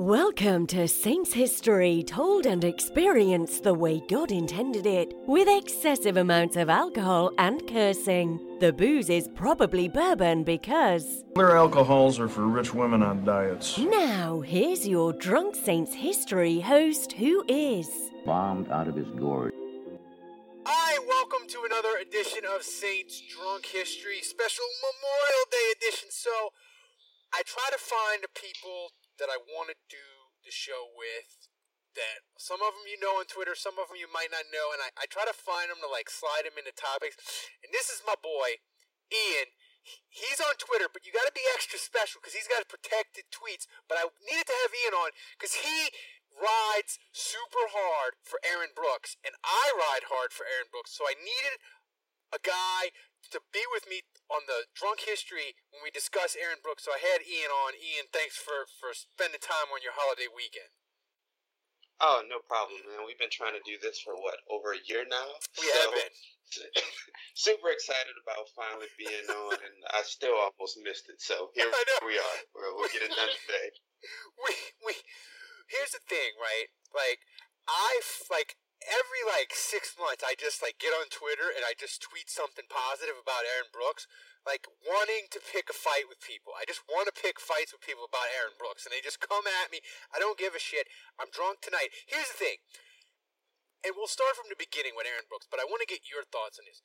Welcome to Saints History, told and experienced the way God intended it, with excessive amounts of alcohol and cursing. The booze is probably bourbon because. Other alcohols are for rich women on diets. Now, here's your Drunk Saints History host who is. bombed out of his gourd. Hi, welcome to another edition of Saints Drunk History, special Memorial Day edition. So, I try to find the people that I want to do the show with. That some of them you know on Twitter, some of them you might not know, and I, I try to find them to like slide them into topics. And this is my boy, Ian. He's on Twitter, but you got to be extra special because he's got protected tweets. But I needed to have Ian on because he rides super hard for Aaron Brooks, and I ride hard for Aaron Brooks. So I needed a guy to be with me on the drunk history when we discuss Aaron Brooks. So I had Ian on. Ian, thanks for for spending time on your holiday weekend. Oh, no problem, man. We've been trying to do this for what over a year now. We have been. super excited about finally being on, and I still almost missed it. So here we are. We'll, we'll get it done today. we we here's the thing, right? Like I like every like six months, I just like get on Twitter and I just tweet something positive about Aaron Brooks, like wanting to pick a fight with people. I just want to pick fights with people about Aaron Brooks, and they just come at me. I don't give a shit. I'm drunk tonight. Here's the thing, and we'll start from the beginning with Aaron Brooks, but I want to get your thoughts on this.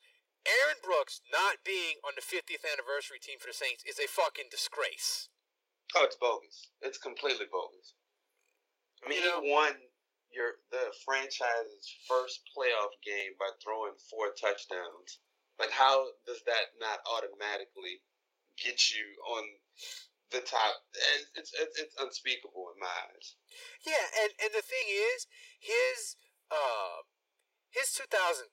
Aaron Brooks not being on the 50th anniversary team for the Saints is a fucking disgrace. Oh, it's bogus. It's completely bogus. I mean, You know- he won your the franchise's first playoff game by throwing four touchdowns. Like, how does that not automatically get you on the top? It's it's, it's unspeakable in my eyes. Yeah, and and the thing is, his uh, his 2003,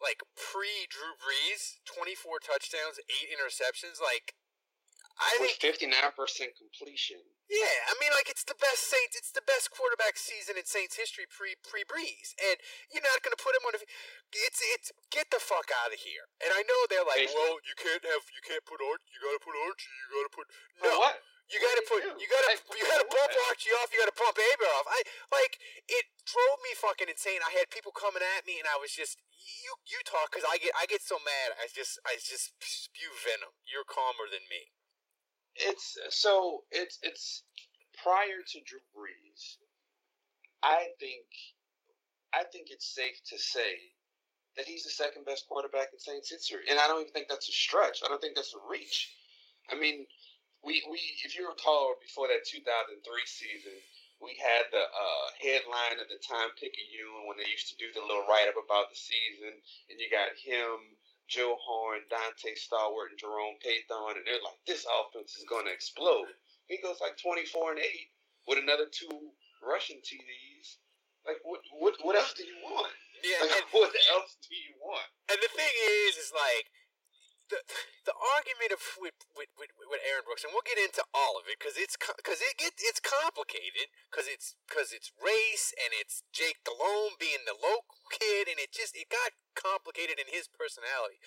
like pre Drew Brees, 24 touchdowns, eight interceptions. Like, I With think, fifty nine percent completion. Yeah, I mean, like it's the best Saints, it's the best quarterback season in Saints history pre pre Brees, and you're not gonna put him on. A, it's it's get the fuck out of here. And I know they're like, well, you can't have, you can't put Archie, you gotta put Archie, you gotta put For no. what? You What gotta put, you gotta, Like, you gotta for bump? Archie off. You gotta pump Hebert off. I like it drove me fucking insane. I had people coming at me, and I was just you, you talk because I get, I get so mad. I just, I just spew venom. You're calmer than me. It's so it's it's prior to Drew Brees. I think I think it's safe to say that he's the second best quarterback in Saints history, and I don't even think that's a stretch. I don't think that's a reach. I mean, we we if you recall before that 2003 season, we had the uh, headline at the Times-Picayune when they used to do the little write up about the season, and you got him, Joe Horn, Donté Stallworth, and Jerome Pathon, and they're like, this offense is going to explode. He goes like 24 and 8 with another two rushing TDs. Like, what, what, what else do you want? Yeah, Like, and, what else do you want? and the thing is, is like the the argument of with with, with, with Aaron Brooks, and we'll get into all of it because it's because it, it it's complicated because it's because it's race and it's Jake Delhomme being the local kid, and it just it got complicated in his personality.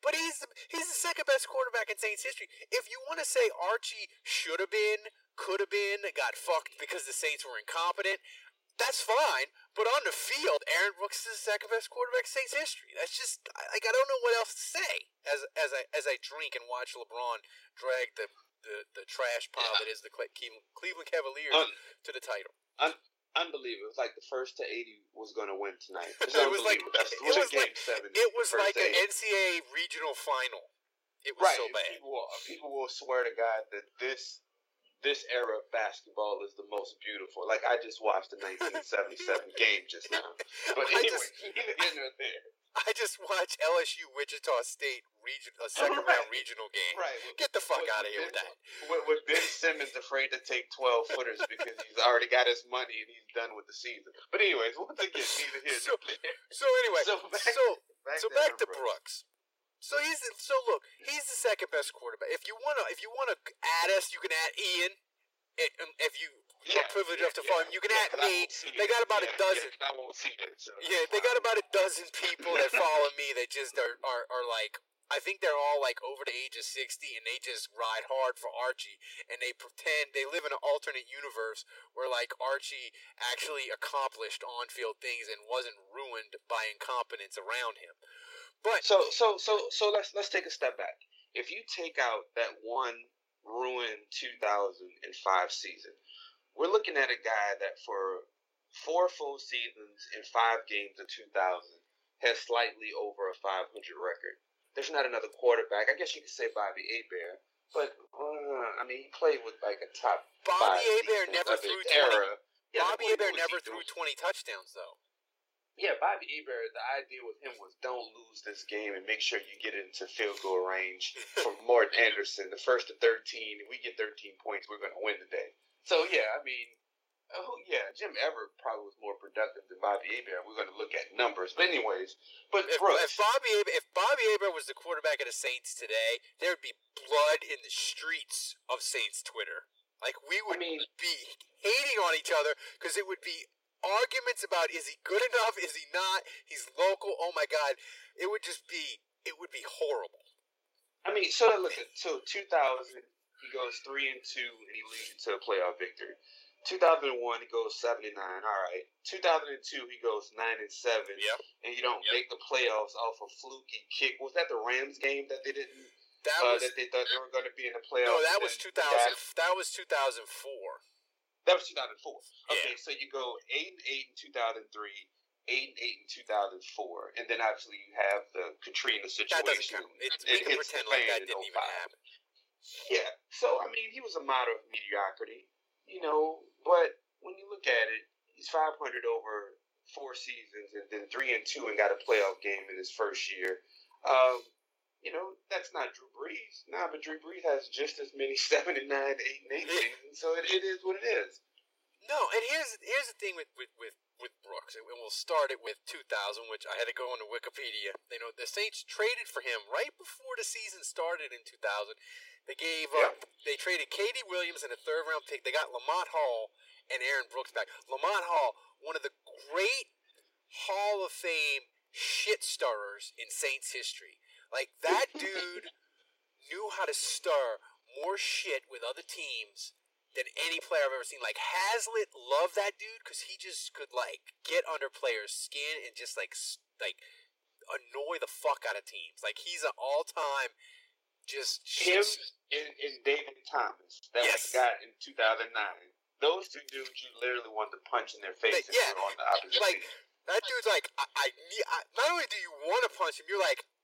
But he's the, he's the second best quarterback in Saints history. If you want to say Archie should have been, could have been, got fucked because the Saints were incompetent, that's fine. But on the field, Aaron Brooks is the second best quarterback in Saints history. That's just like I don't know what else to say as as I as I drink and watch LeBron drag the the, the trash pile that is the Cle- Cle- Cleveland Cavaliers Un- to the title. unbelievable. It was like the first to 80 was going to win tonight. It's It was like- That's it was game like- seven. It was like an to 80. NCAA regional final. It was right. so bad. People, will- people will swear to God that this this era of basketball is the most beautiful. Like I just watched the 1977 game just now. But I anyway, just- neither here nor there. I just watched LSU Wichita State region a second Right. round regional game. Right. Get the fuck With- out of here with with that. With, with Ben Simmons afraid to take 12 footers because he's already got his money and he's done with the season. But anyways, once again, neither here So- nor there. So anyway, So so back- so back to Brooks. Brooks. So he's so look, he's the second best quarterback. If you wanna if you wanna add us, you can add Ian. If- um, If you are privileged enough to follow him, you can yeah, add me. They got about a dozen. Yeah, I won't see it. So Yeah, they got about a dozen people that follow me that just are, are, are like, I think they're all like over the age of 60 and they just ride hard for Archie and they pretend they live in an alternate universe where like Archie actually accomplished on field things and wasn't ruined by incompetence around him. But So so so so let's let's take a step back. If you take out that one ruined 2005 season, we're looking at a guy that for four full seasons and five games in 2000 has slightly over a 500 record. There's not another quarterback. I guess you could say Bobby Hebert, but uh, I mean he played with like a top Bobby Hebert never threw 20 era. Yeah, Bobby what- Hebert what was he never doing? threw 20 touchdowns though. Yeah, Bobby Hebert, the idea with him was don't lose this game and make sure you get it into field goal range from Morten Andersen. The first to 13, if we get 13 points, we're going to win today. So, yeah, I mean, oh, yeah, Jim Everett probably was more productive than Bobby Hebert. We're going to look at numbers. But, anyways, but If, Brooks, if Bobby if Bobby Hebert was the quarterback of the Saints today, there would be blood in the streets of Saints Twitter. Like we would mean- be hating on each other because it would be arguments about is he good enough, is he not, he's local. Oh my God, it would just be it would be horrible. I mean, so look at so 2000, he goes three and two, and he leads you to a playoff victory. 2001, he goes 79. All right. 2002, he goes nine and seven. Yep. And you don't Yep. make the playoffs off a fluky kick. Was that the Rams game that they didn't? That uh, was that they thought they were going to be in the playoffs. no, that was 2000. the That was 2004. That was 2004. Yeah. Okay, so you go eight and eight in 2003, eight and eight in 2004, and then obviously you have the Katrina situation. It's, we It can pretend like that didn't even happen. Yeah. So I mean, he was a model of mediocrity, you know. But when you look at it, he's 500 over four seasons, and then three and two, and got a playoff game in his first year. Um, you know, that's not Drew Brees. Nah, but Drew Brees has just as many seven and nine, eight and eight seasons. So it, it is what it is. No, and here's here's the thing with with with, with Brooks, and we'll start it with 2000, which I had to go into Wikipedia. You know, the Saints traded for him right before the season started in 2000. They gave up. They traded K.D. Williams and a third round pick. They got Lamont Hall and Aaron Brooks back. Lamont Hall, one of the great Hall of Fame shit stirrers in Saints history. Like that dude knew how to stir more shit with other teams than any player I've ever seen. Like Haslett loved that dude because he just could like get under players' skin and just like like annoy the fuck out of teams. Like he's an all time just Him shit- and, and David Thomas that Yes. we got in 2009. Those two dudes you literally want to punch in their face if yeah, on the opposite like that dude's like I, I, need- I not only do you want to punch him, you're like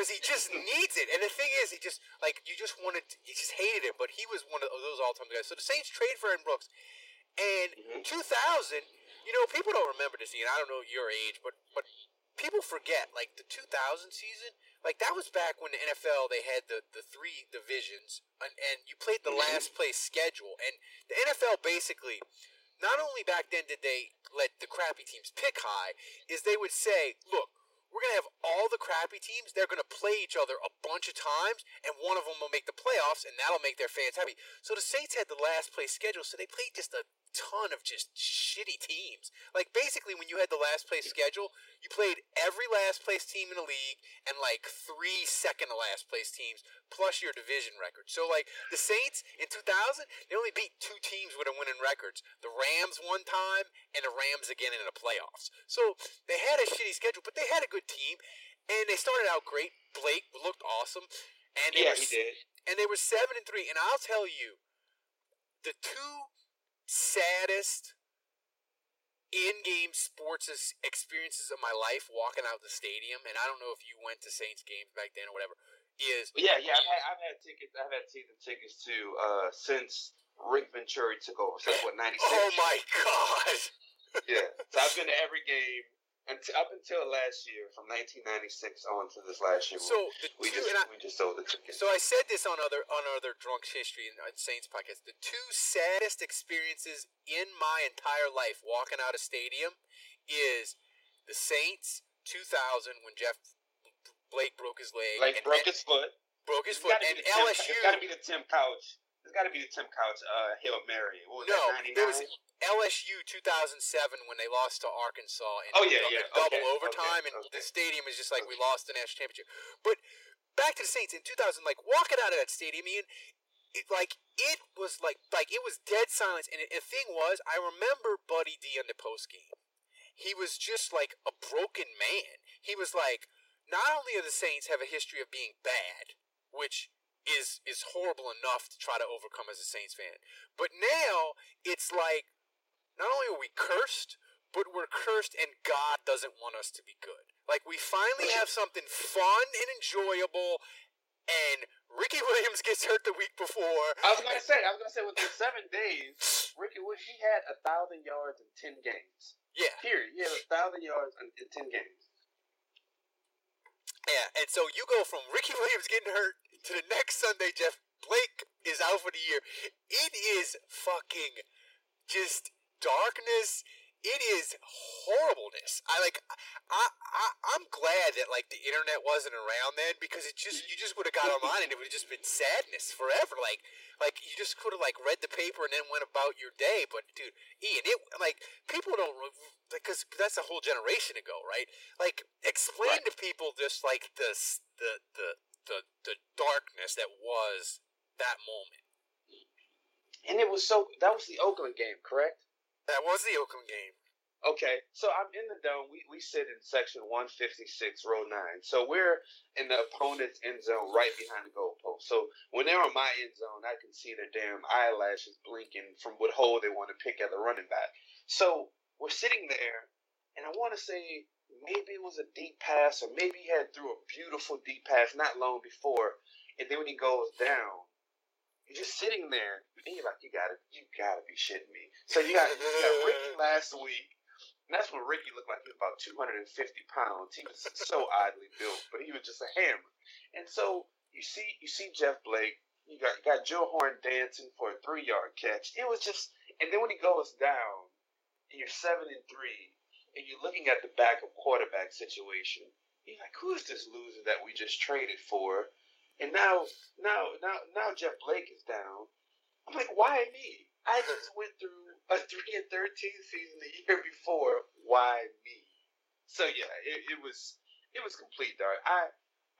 because he just needs it. And the thing is, he just like you just wanted, to, you just hated it. but he was one of those all-time guys. So the Saints trade for Aaron Brooks, and mm-hmm. 2000. You know, people don't remember this, Ian. I don't know your age, but but people forget like the 2000 season. Like that was back when the NFL they had the the three divisions, and, and you played the mm-hmm. last place schedule, and the NFL basically. Not only back then did they let the crappy teams pick high, is they would say, look, we're going to have all the crappy teams. They're going to play each other a bunch of times, and one of them will make the playoffs, and that'll make their fans happy. So the Saints had the last place schedule, so they played just a ton of just shitty teams. Like basically, when you had the last place schedule, you played every last place team in the league and like three second to last place teams plus your division record. So like the Saints in 2000, they only beat two teams with a winning records: the Rams one time and the Rams again in the playoffs. So they had a shitty schedule, but they had a good team, and they started out great. Blake looked awesome, and they Yeah, were, he did. and they were seven and three. And I'll tell you, the two saddest in-game sports experiences of my life, walking out the stadium, and I don't know if you went to Saints games back then or whatever, is Yeah, yeah. I've had, I've had tickets. I've had season tickets too uh, since Rick Venturi took over. Since what ninety six? oh my god. Yeah. So I've been to every game up until last year, from 1996 on to this last year. So we two, just I, we just sold the tickets. So I said this on other on other drunk history and Saints podcast. The two saddest experiences in my entire life walking out of stadium is the Saints 2000 when Jeff Blake broke his leg. like and- broke and- his foot. broke his It's foot, and Tim- LSU. It's got to be the Tim Couch. It's got to be the Tim Couch. Uh, Hail Mary. What was No, that? it was 99? LSU 2007 when they lost to Arkansas in, Oh, yeah, in yeah, double okay, overtime, okay, and the stadium is just like we lost the national championship. But back to the Saints in 2000, like walking out of that stadium, Ian, it, like it was like like it was dead silence. And the thing was, I remember Buddy D on the post game. He was just like a broken man. He was like, not only are the Saints have a history of being bad, which is is horrible enough to try to overcome as a Saints fan, but now it's like not only are we cursed, but we're cursed and God doesn't want us to be good. Like we finally have something fun and enjoyable and Ricky Williams gets hurt the week before. I was gonna say. I was gonna say within seven days, Ricky Wood he had a thousand yards in ten games. Yeah. Period. He had a thousand yards in, in ten games. Yeah, and so you go from Ricky Williams getting hurt to the next Sunday, Jeff Blake is out for the year. It is fucking just darkness. It is horribleness. I like. I, I I'm glad that like the internet wasn't around then because it just you just would have got online and it would have just been sadness forever. Like like you just could have like read the paper and then went about your day. But dude, Ian, it like people don't because that's a whole generation ago, right? Like explain to people just like this the the the the darkness that was that moment. And it was so. That was the Oakland game, correct? That was the Oakland game. Okay, so I'm in the dome. We, we sit in section 156, row 9. So we're in the opponent's end zone right behind the goalpost. So when they're on my end zone, I can see their damn eyelashes blinking from what hole they want to pick at the running back. So we're sitting there, and I want to say maybe it was a deep pass, or maybe he had threw a beautiful deep pass not long before. And then when he goes down, you're just sitting there, and you're like, you gotta, you gotta be shitting me. So you got, you got Ricky last week, and that's when Ricky looked like he was about 250 pounds. He was so oddly built, but he was just a hammer. And so you see, you see Jeff Blake. You got you got Joe Horn dancing for a three yard catch. It was just, and then when he goes down, and you're seven and three, and you're looking at the backup quarterback situation. You're like, who is this loser that we just traded for? And now, now, now, now Jeff Blake is down. I'm like, why me? I just went through a three and thirteen season the year before. Why me? So yeah, it, it was it was complete dark. I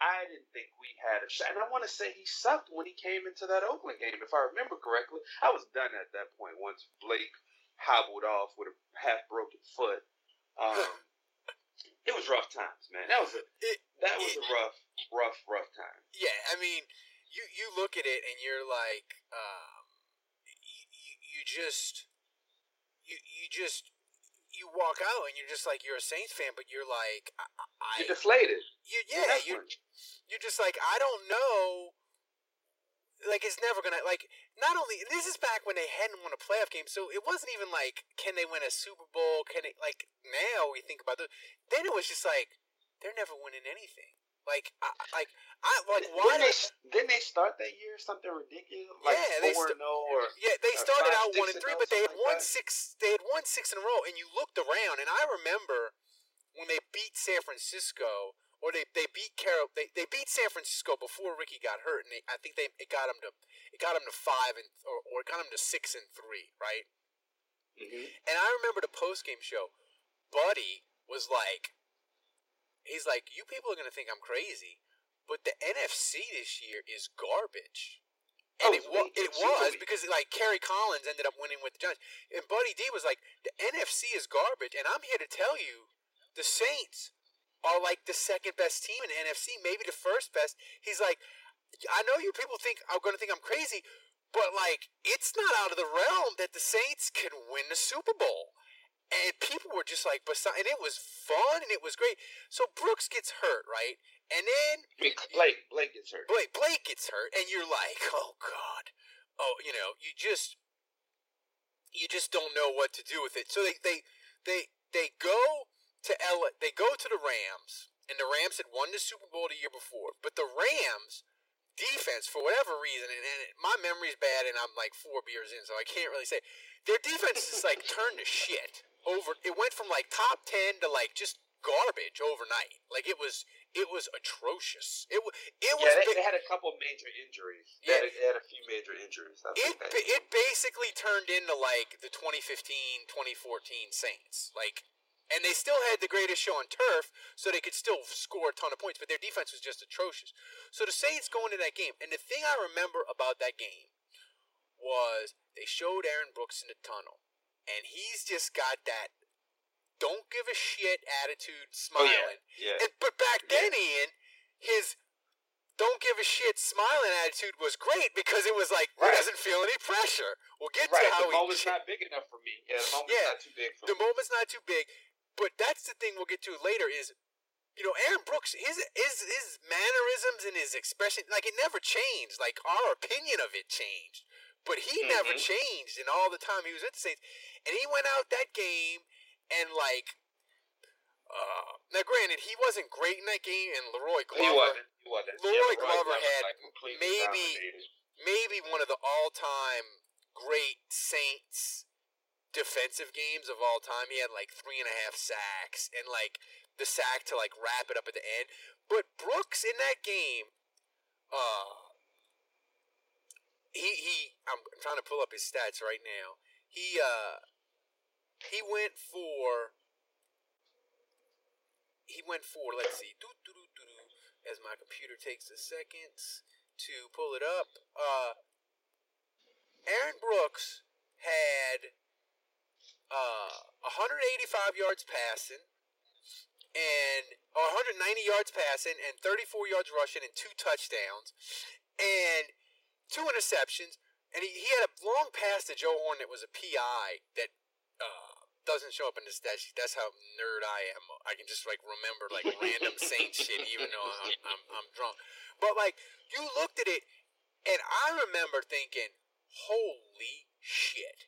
I didn't think we had a shot, and I want to say he sucked when he came into that Oakland game. If I remember correctly, I was done at that point once Blake hobbled off with a half broken foot. Um, it was rough times, man. That was a It, that was a rough, rough, rough time. yeah, I mean, you you look at it and you're like, um, you, you, you just you you just you walk out and you're just like you're a Saints fan, but you're like I, I You're deflated. you, yeah, not you're you're just like I don't know. Like it's never gonna like. Not only this is back when they hadn't won a playoff game, so it wasn't even like can they win a Super Bowl? Can they like now we think about it. Then it was just like they're never winning anything. Like I, like I like why? Didn't they, did- didn't they start that year something ridiculous? Like Yeah, they four st- and or Yeah, they or started out one and three, oh, but they had something won that. six. They had won six in a row, and you looked around, and I remember when they beat San Francisco, or they, they beat Carol. They, they beat San Francisco before Ricky got hurt, and they, I think they it got him to it got him to five and or, or it got him to six and three, right? Mhm. And I remember the post game show. Buddy was like, he's like, you people are gonna think I'm crazy, but the NFC this year is garbage. And Oh, it, wa- it was because like Kerry Collins ended up winning with the Giants, and Buddy D was like, the NFC is garbage, and I'm here to tell you, the Saints are like the second best team in the NFC, maybe the first best. He's like, I know you people think are going to think I'm crazy, but like it's not out of the realm that the Saints can win the Super Bowl. And people were just like beside, and it was fun and it was great. So Brooks gets hurt, right? And then Blake Blake gets hurt. Blake Blake gets hurt, and you're like, oh god, oh you know, you just you just don't know what to do with it. So they they they they go to L. They go to the Rams, and the Rams had won the Super Bowl the year before, but the Rams defense for whatever reason, and, and my memory's bad, and I'm like four beers in, so I can't really say. Their defense is like turned to shit over. It went from like top ten to like just garbage overnight. Like it was, it was atrocious. It was, it was. Yeah, they, they had a couple major injuries. Yeah. They, had, they had a few major injuries. It it basically turned into like the 2015 2014 Saints like and they still had the greatest show on turf so they could still score a ton of points but their defense was just atrocious so the Saints going into that game and the thing I remember about that game was they showed Aaron Brooks in the tunnel and he's just got that don't give a shit attitude Oh smiling yeah, yeah. and, but back then, Ian, his don't give a shit smiling attitude was great because it was like he doesn't feel any pressure. We'll get right. to how The he moment's not big enough for me. Yeah, the moment's Yeah, not too big for the me. moment's not too big, but that's the thing we'll get to later. Is you know Aaron Brooks his his his mannerisms and his expression like it never changed. Like our opinion of it changed, but he never Mhm. changed in all the time he was at the Saints, and he went out that game and like. Uh, now, granted, he wasn't great in that game, and La'Roi Glover he wasn't. He wasn't. La'Roi yeah, Glover had like, maybe- maybe one of the all-time great Saints defensive games of all time. He had like three and a half sacks and like the sack to like wrap it up at the end. But Brooks in that game, uh, he he. I'm trying to pull up his stats right now. He uh, he went for. He went for. Let's see. As my computer takes a second to pull it up. Uh, Aaron Brooks had uh, 185 yards passing and 190 yards passing and 34 yards rushing and two touchdowns and two interceptions. And he, he had a long pass to Joe Horn that was a PI that uh, doesn't show up in the stat sheet. That's how nerd I am. I can just like remember like random Saint shit, even though I'm, I'm I'm drunk. But like you looked at it, and I remember thinking, "Holy shit,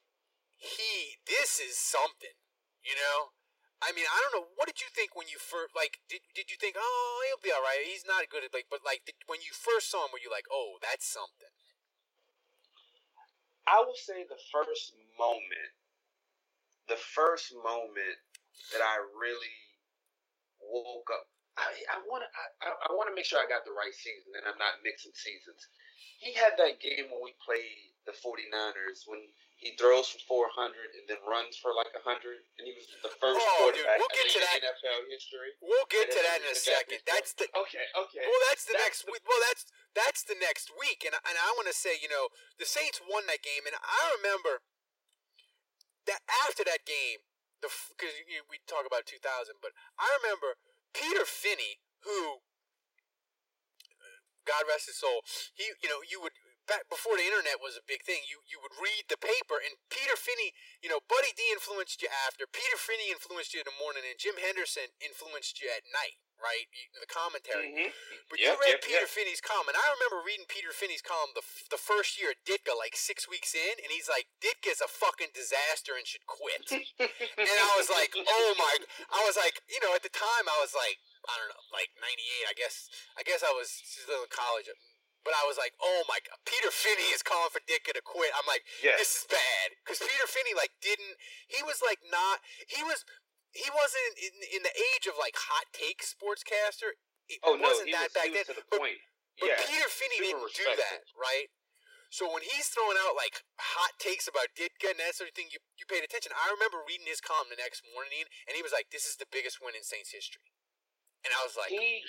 he this is something," you know. I mean, I don't know. What did you think when you first like? Did, did you think, oh, he'll be all right? He's not good at like, but like did, when you first saw him, were you like, oh, that's something? I will say the first moment, the first moment that I really woke up. I want to I, I want to make sure I got the right season and I'm not mixing seasons. He had that game when we played the 49ers when he throws for 400 and then runs for like 100 and he was the first Oh, dude, quarterback we'll get to in that. NFL history. We'll get to that in a second. That's the Okay, okay. Well, that's the That's next the- week. Well, that's that's the next week, and and I want to say, you know, the Saints won that game, and I remember that after that game, the because we talk about 2000, but I remember Peter Finney, who, God rest his soul, he, you know, you would back before the internet was a big thing, you you would read the paper, and Peter Finney, you know, Buddy D influenced you after. Peter Finney influenced you in the morning, and Jim Henderson influenced you at night, right? The commentary. Mm-hmm. But you read Peter Finney's column, and I remember reading Peter Finney's column the, the first year at Ditka, like six weeks in, and he's like, Ditka's a fucking disaster and should quit. and I was like, oh my, I was like, you know, at the time, I was like, I don't know, like 98, I guess, I guess I was still in college. But I was like, oh my god, Peter Finney is calling for Ditka to quit. I'm like, Yes. this is bad. Because Peter Finney, like, didn't, he was like not, he was, he wasn't in, in the age of like hot take sportscaster. It Oh no, wasn't he that was, back he was then. to the But- point. but yeah, Peter Finney didn't do that, right? So when he's throwing out like hot takes about Ditka and that sort of thing, you, you paid attention. I remember reading his column the next morning, and he was like, "This is the biggest win in Saints history," and I was like, he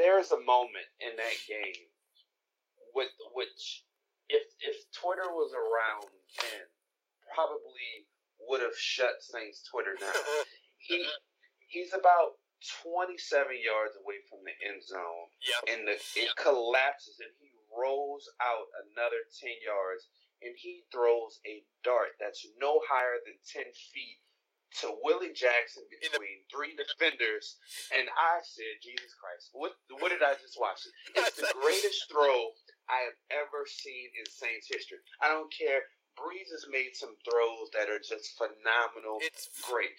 there's a moment in that game with which if if Twitter was around then probably would have shut Saints Twitter down. he he's about 27 yards away from the end zone "Yep." and the, it collapses and he rolls out another 10 yards and he throws a dart that's no higher than 10 feet to Willie Jackson between three defenders and I said Jesus Christ what what did I just watch it's the greatest throw I have ever seen in Saints history. I don't care. Brees has made some throws that are just phenomenal. It's great.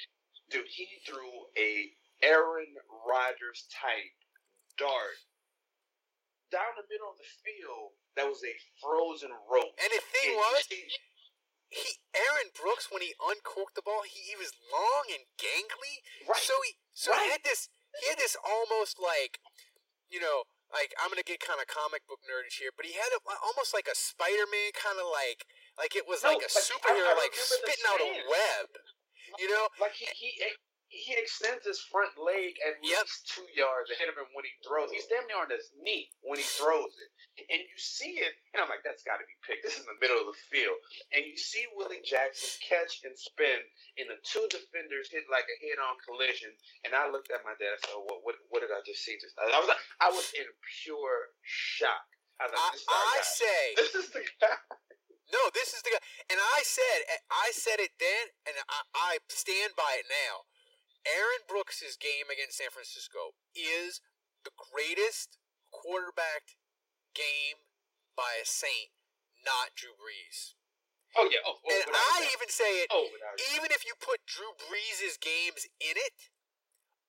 Dude he threw a Aaron Rodgers type dart down the middle of the field that was a frozen rope. And the thing And was, he- he Aaron Brooks when he uncorked the ball, he, he was long and gangly. right, So he so he had this he had this almost like you know like I'm gonna get kind of comic book nerdish here, but he had a, almost like a Spider Man kind of like like it was No, like a like, I- superhero I like spitting out a web. You know, like he he he extends his front leg at Yep. least two yards ahead of him when he throws. He's damn near on his knee when he throws it, and you see it, and I'm like, that's got to be picked. This is in the middle of the field, and you see Willie Jackson catch and spin, and the two defenders hit like a head-on collision. And I looked at my dad. I said, oh, what, what what did I just see? Just I was like, I was in pure shock. I was like, I, this is I say this is the guy. no. This is the guy, and I said I said it then, and I, I stand by it now. Aaron Brooks' game against San Francisco is the greatest quarterback game by a Saint, not Drew Brees. Oh yeah. Oh, oh and I a I doubt. even say it, Oh, without a doubt. even if you put Drew Brees' games in it,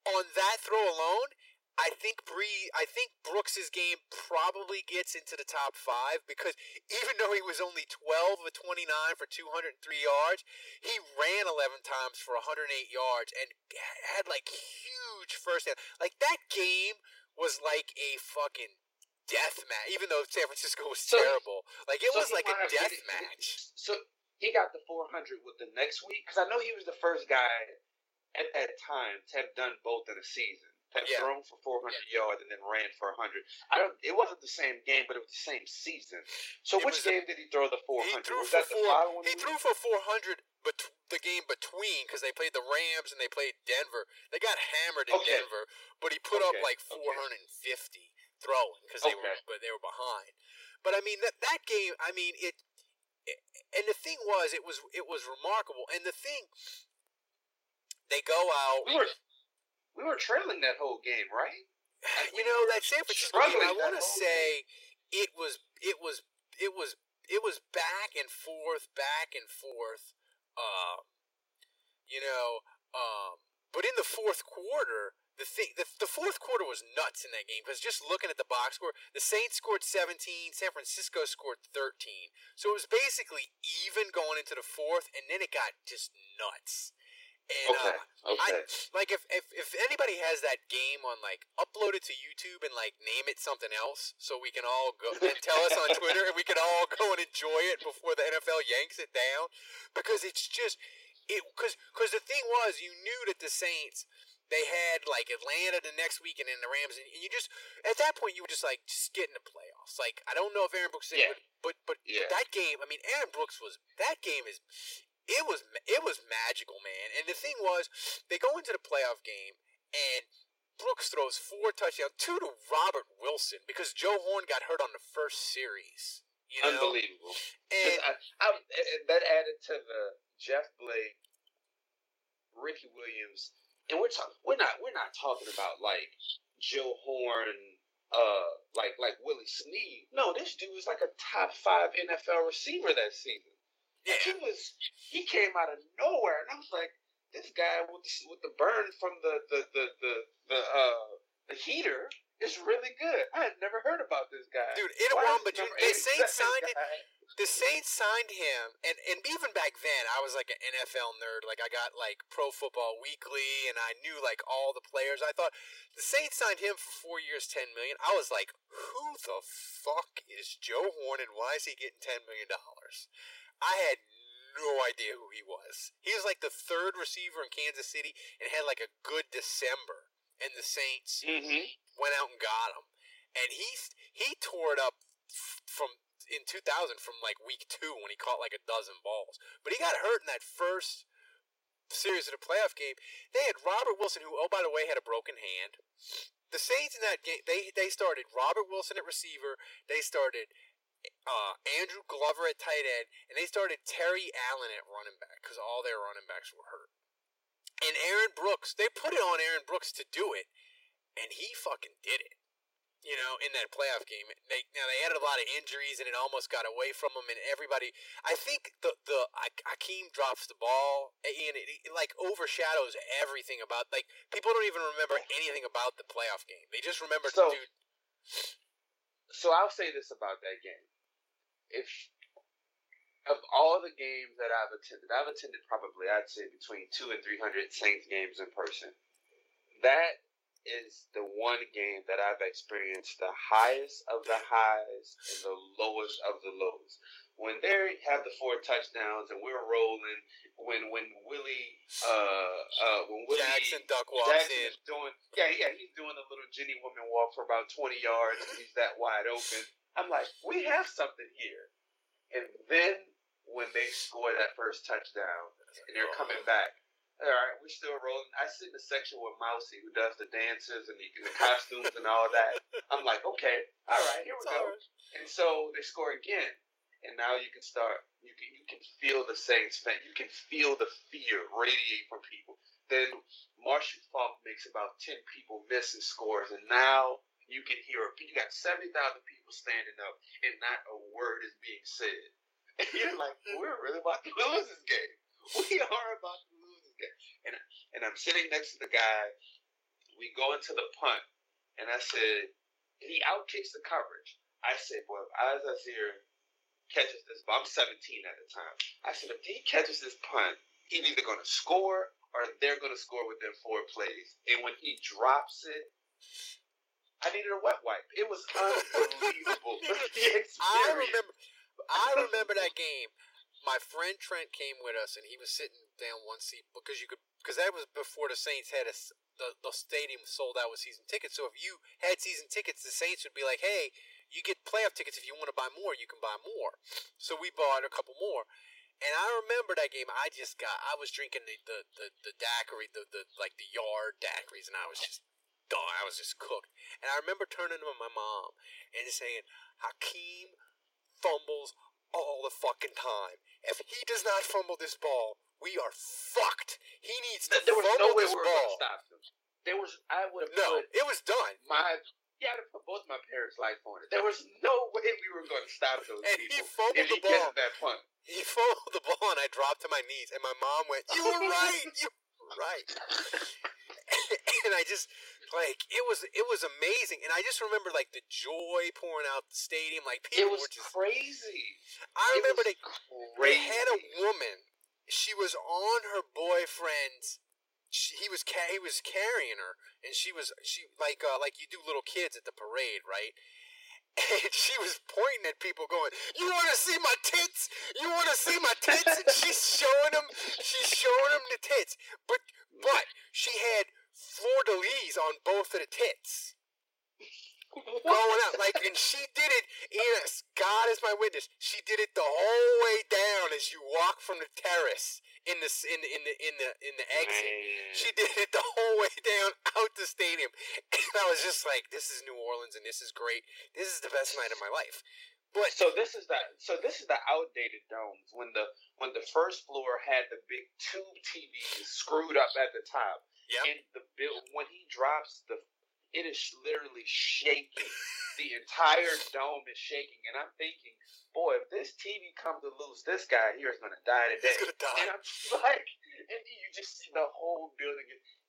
on that throw alone, I think Bree, I think Brooks's game probably gets into the top five because even though he was only 12 of 29 for 203 yards, he ran 11 times for 108 yards and had like huge first down. Like that game was like a fucking death match. Even though San Francisco was So- terrible, like it so was like a death getting- match. So he got the 400 with the next week because I know he was the first guy at that time to have done both in a season. Have Yeah. thrown for 400 yards and then ran for 100. I don't. It wasn't the same game, but it was the same season. So It which was a- game did he throw the 400? He threw was for that the four. He threw for four hundred, but the game between because they played the Rams and they played Denver. They got hammered in Okay. Denver, but he put up Okay, like okay. four hundred and fifty throwing because they were but they were behind. But I mean that that game. I mean it, it. And the thing was, it was it was remarkable. And the thing, they go out. We were we were trailing that whole game, right? You know that San Francisco game. struggling I want to say it was it was it was it was back and forth, back and forth. Uh, you know, um, but in the fourth quarter, the thing the, the fourth quarter was nuts in that game because just looking at the box score, the Saints scored 17, San Francisco scored 13. So it was basically even going into the fourth, and then it got just nuts. And Okay, uh, okay. I, like if, if if anybody has that game on like upload it to YouTube and like name it something else so we can all go and tell us on Twitter and we can all go and enjoy it before the NFL yanks it down because it's just it because because the thing was you knew that the Saints they had like Atlanta the next week and then the Rams and you just at that point you were just like just get in the playoffs like I don't know if Aaron Brooks Yeah. but but Yeah. that game I mean Aaron Brooks was that game is it was it was magical, man. And the thing was, they go into the playoff game, and Brooks throws four touchdowns, two to Robert Wilson because Joe Horn got hurt on the first series. You know? Unbelievable. And I, I, and that added to the Jeff Blake, Ricky Williams, and we're talking. We're not. We're not talking about like Joe Horn, uh, like like Willie Snead. No, this dude was like a top five NFL receiver that season. Yeah, He was. He came out of nowhere, and I was like, this guy with the, with the burn from the the the the, the uh the heater is really good. I had never heard about this guy. dude, Itawan, is but number the Saints signed it. the Saints signed him, and, and even back then, I was like an NFL nerd. Like I got like Pro Football Weekly, and I knew like all the players. I thought the Saints signed him for four years, ten million. I was like, who the fuck is Joe Horn, and why is he getting ten million dollars? I had no idea who he was. He was like the third receiver in Kansas City, and had like a good December. And the Saints Mhm. went out and got him, and he he tore it up from in 2000 from like week two when he caught like a dozen balls. But he got hurt in that first series of the playoff game. They had Robert Wilson, who oh by the way had a broken hand. The Saints in that game they they started Robert Wilson at receiver. They started. Uh, Andrew Glover at tight end, and they started Terry Allen at running back because all their running backs were hurt. And Aaron Brooks, they put it on Aaron Brooks to do it, and he fucking did it. You know, in that playoff game, they now they had a lot of injuries, and it almost got away from them. And everybody, I think the the Hakim drops the ball, and it, it like overshadows everything about like people don't even remember anything about the playoff game. They just remember So- dude. So I'll say this about that game. If of all the games that I've attended, I've attended probably I'd say between two and three hundred Saints games in person. That is the one game that I've experienced the highest of the highs and the lowest of the lows. When they have the four touchdowns and we're rolling, when when Willie uh uh when Willie Jackson Duck walks Jackson in. is doing yeah yeah he's doing a little Jenny woman walk for about twenty yards and he's that wide open. I'm like we have something here, and then when they score that first touchdown and they're coming back. All right, we're still rolling. I sit in the section with Mousy, who does the dances and the, the costumes and all that. I'm like, okay, all right, here we go. And so they score again, and now you can start. You can you can feel the Saints fan. You can feel the fear radiate from people. Then Marshall Faulk makes about ten people miss and scores, and now you can hear. You got seventy thousand people standing up, and not a word is being said. And you're like, we're really about to lose this game. We are about to lose this game. And and I'm sitting next to the guy. We go into the punt, and I said, he outkicks the coverage. I said, well, if Az-Zahir catches this, but I'm 17 at the time. I said, if he catches this punt, he's either going to score or they're going to score within four plays. And when he drops it, I needed a wet wipe. It was unbelievable. I remember, I remember that game. My friend Trent came with us, and he was sitting down one seat because you could, because that was before the Saints had a the the stadium sold out with season tickets. So if you had season tickets, the Saints would be like, "Hey, you get playoff tickets. If you want to buy more, you can buy more." So we bought a couple more. And I remember that game. I just got. I was drinking the the the, the daiquiri, the, the like the yard daiquiris, and I was just done. I was just cooked. And I remember turning to my mom and saying, "Hakim fumbles all the fucking time. If he does not fumble this ball, we are fucked. He needs to There was fumble no way this we were ball." to stop him. There was, I would have No, it was done. my, yeah, I'd have put both my parents' life on it. There was no way we were going to stop those And he people fumbled if he the ball. that punt. He fumbled the ball, and I dropped to my knees. And my mom went, "You were right. You were right." and I just like it was it was amazing, and I just remember like the joy pouring out the stadium. Like It people was were just. crazy. I remember they they had a woman. She was on her boyfriend's. She, he was ca- he was carrying her, and she was she like uh, like you do little kids at the parade, right? And she was pointing at people, going, "You want to see my tits? You want to see my tits?" And she's showing them. She's showing them the tits, but but she had fleur de lis on both of the tits going out. Like, and she did it. Yes, God is my witness. She did it the whole way down as you walk from the terrace in the in the in the in the in the exit. Man. She did it the whole way down out the stadium, and I was just like, "This is New Orleans, and this is great. This is the best night of my life." But So this is the so this is the outdated domes when the when the first floor had the big tube TVs screwed up at the top, yeah, and the bill when he drops the it is literally shaking. the entire dome is shaking, and I'm thinking, boy, if this TV comes to lose, this guy here is gonna die today. he's gonna die. And I'm just like, and you just see the whole building.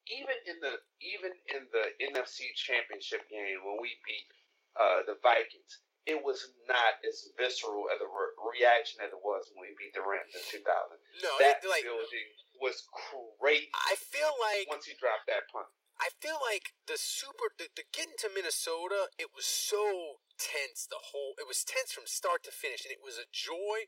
Even in the even in the NFC Championship game when we beat uh, the Vikings, it was not as visceral as a re- reaction as it was when we beat the Rams in 2000. No, that it, like building was crazy I feel like once he dropped that punt. I feel like the super the, the getting to Minnesota, it was so tense the whole it was tense from start to finish and it was a joy.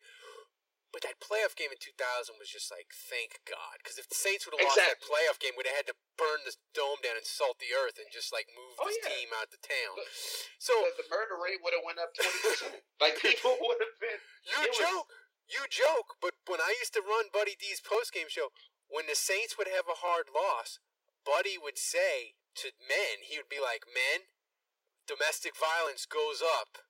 But that playoff game in 2000 was just like, thank God. Because if the Saints would have lost that playoff game, we'd have had to burn the dome down and salt the earth and just like move Oh, this yeah. team out to town. Look, So the, the murder rate would have went up 20%. like people would have been. you it was- joke, you joke. But when I used to run Buddy D's post game show, when the Saints would have a hard loss, Buddy would say to men, he would be like, "Men, domestic violence goes up.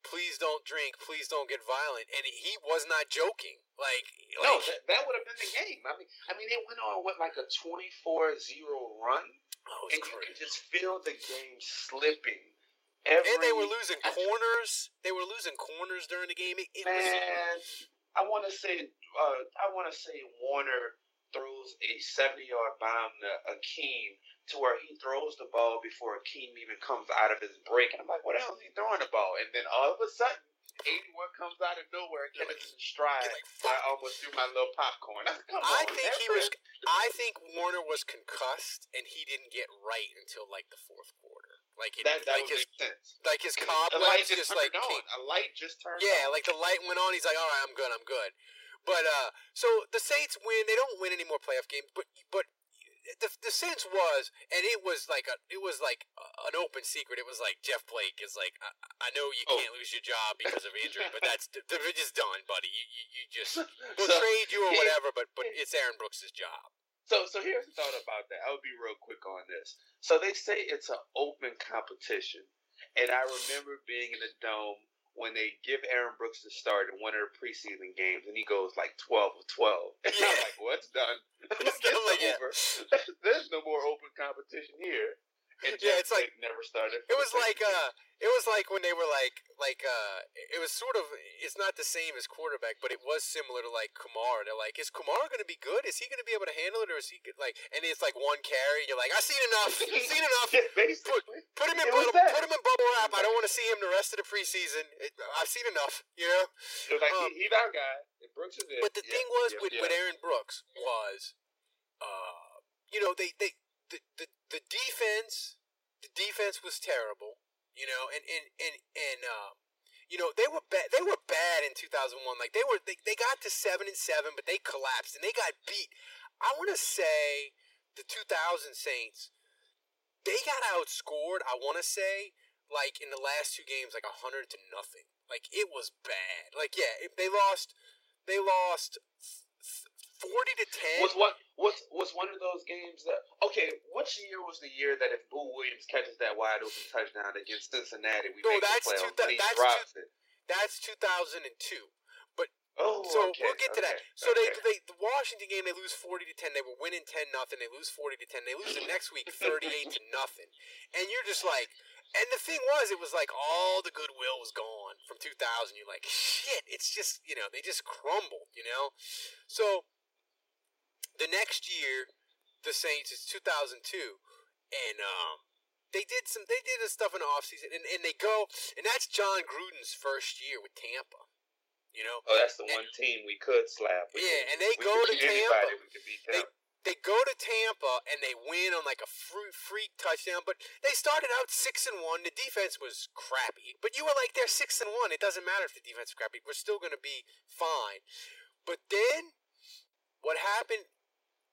Please don't drink. Please don't get violent." And he was not joking. Like, No, that, that would have been the game. I mean, I mean, it went on what like a 24-0 run, oh, and it's you could just feel the game slipping. Every, And they were losing corners. They were losing corners during the game. It, it was, Man, I want to say, uh, I want to say Warner throws a seventy-yard bomb to Hakim to where he throws the ball before Hakim even comes out of his break, and I'm like, what the hell is he throwing the ball? And then all of a sudden, 81 comes out of nowhere and You're catches in stride. like, I almost threw my little popcorn. I, Come I on, think he was. I think Warner was concussed, and he didn't get right until like the fourth quarter. Like it, That, that like his, sense. like his A light cobwebs just just like on. A light just turned Yeah, on. like the light went on. He's like, all right, I'm good, I'm good. But uh, so the Saints win. They don't win any more playoff games, but but the the sense was, and it was like a it was like a, an open secret. It was like Jeff Blake is like, I, I know you Oh. can't lose your job because of injury, but that's the it's just done, buddy. You you, you just we'll So, trade you or whatever, but but it's Aaron Brooks' job. So, so here's the thought about that. I'll be real quick on this. So they say it's an open competition, and I remember being in the dome when they give Aaron Brooks the start in one of the preseason games, and he goes like twelve of twelve. And I'm Yeah. like, well, it's done. It's over. There's no more open competition here. And Yeah, it's like- never started. It was like uh it was like when they were like like uh it was sort of it's not the same as quarterback, but it was similar to like Kamara. They're like, is Kamara gonna be good? Is he gonna be able to handle it or is he good? like and it's like one carry, you're like, I've seen enough. I've seen enough. Yeah, basically. Put him in bubble put him in bubble wrap. I don't want to see him the rest of the preseason. It, I've seen enough, you know? Was like Um, he, he's our guy. Brooks is it. But the Yeah, thing was yeah, with, with Aaron Brooks was, uh, you know, they, they the, the the defense, the defense was terrible, you know, and and and and um, you know they were bad. They were bad in 2001. Like they were, they, they got to seven and seven, but they collapsed and they got beat. I want to say the 2000 Saints, they got outscored. I want to say like in the last two games, like hundred to nothing. Like it was bad. Like yeah, if they lost, they lost forty to ten. Was what was was one of those games that okay? Which year was the year that if Boo Williams catches that wide open touchdown against Cincinnati, we No, make that's the two playoffs, but he that's drops it. That's two thousand and two. Oh, So okay, we'll get to that. So okay. they, they the Washington game they lose forty to ten. They were winning ten nothing. They lose forty to ten. They lose the next week thirty eight to nothing. And you're just like, and the thing was, it was like all the goodwill was gone from two thousand. You're like, shit. It's just you know they just crumbled. You know. So the next year, the Saints thousand two, and um. They did some. They did this stuff in the offseason, and, and they go, and that's Jon Gruden's first year with Tampa. You know, Oh, that's the one team we could slap. We Yeah, could- and they go to Tampa. Anybody, we could beat They they go to Tampa and they win on like a freak touchdown, but they started out six and one. The defense was crappy, but you were like, they're six and one. It doesn't matter if the defense is crappy. We're still going to be fine. But then what happened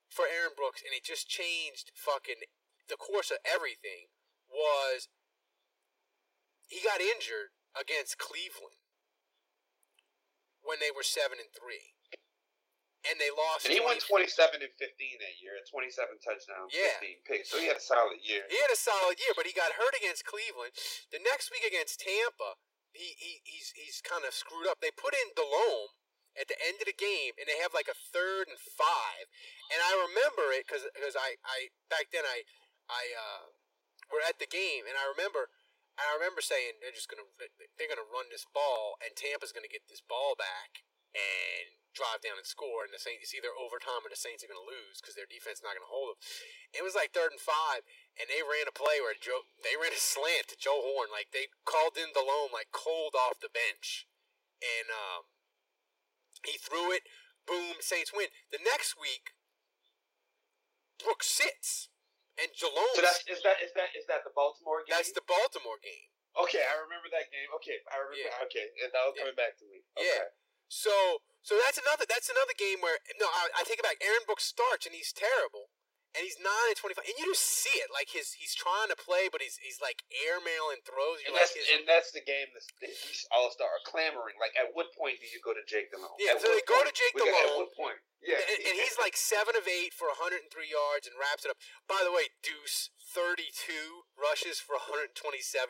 for Aaron Brooks, and it just changed fucking the course of everything, was he got injured against Cleveland when they were seven and three. and they lost. And he went 20 27 and 15 that year, 27 touchdowns, Yeah. 15 picks. So he had a solid year. He had a solid year, but he got hurt against Cleveland. The next week against Tampa, he, he he's he's kind of screwed up. They put in Delhomme at the end of the game, and they have like a third and five. And I remember it because I, I back then I I uh, were at the game, and I remember and I remember saying they're just gonna they're gonna run this ball, and Tampa's gonna get this ball back and drive down and score, and the Saints it's either overtime or the Saints are gonna lose because their defense is not gonna hold them. It was like third and five, and they ran a play where Joe they ran a slant to Joe Horn, like they called in Delhomme like cold off the bench, and um, he threw it. Boom, Saints win. The next week, Brooks sits, and Delhomme. So that's is that is that is that the Baltimore game? that's the Baltimore game. okay. I remember that game. Okay, I remember. Yeah. Okay, and that was Yeah. coming back to me. Okay. Yeah. So so that's another that's another game where no I, I take it back. Aaron Brooks starts and he's terrible, and he's nine and twenty five, and you just see it like his he's trying to play, but he's he's like airmail and throws. And You're like that's his, and that's the game that these all star are clamoring. Like, at what point do you go to Jake Delhomme? Yeah, At so they go point? to Jake got- At what point? Yeah, and, and he's like seven of eight for 103 yards and wraps it up. By the way, Deuce 32 rushes for 127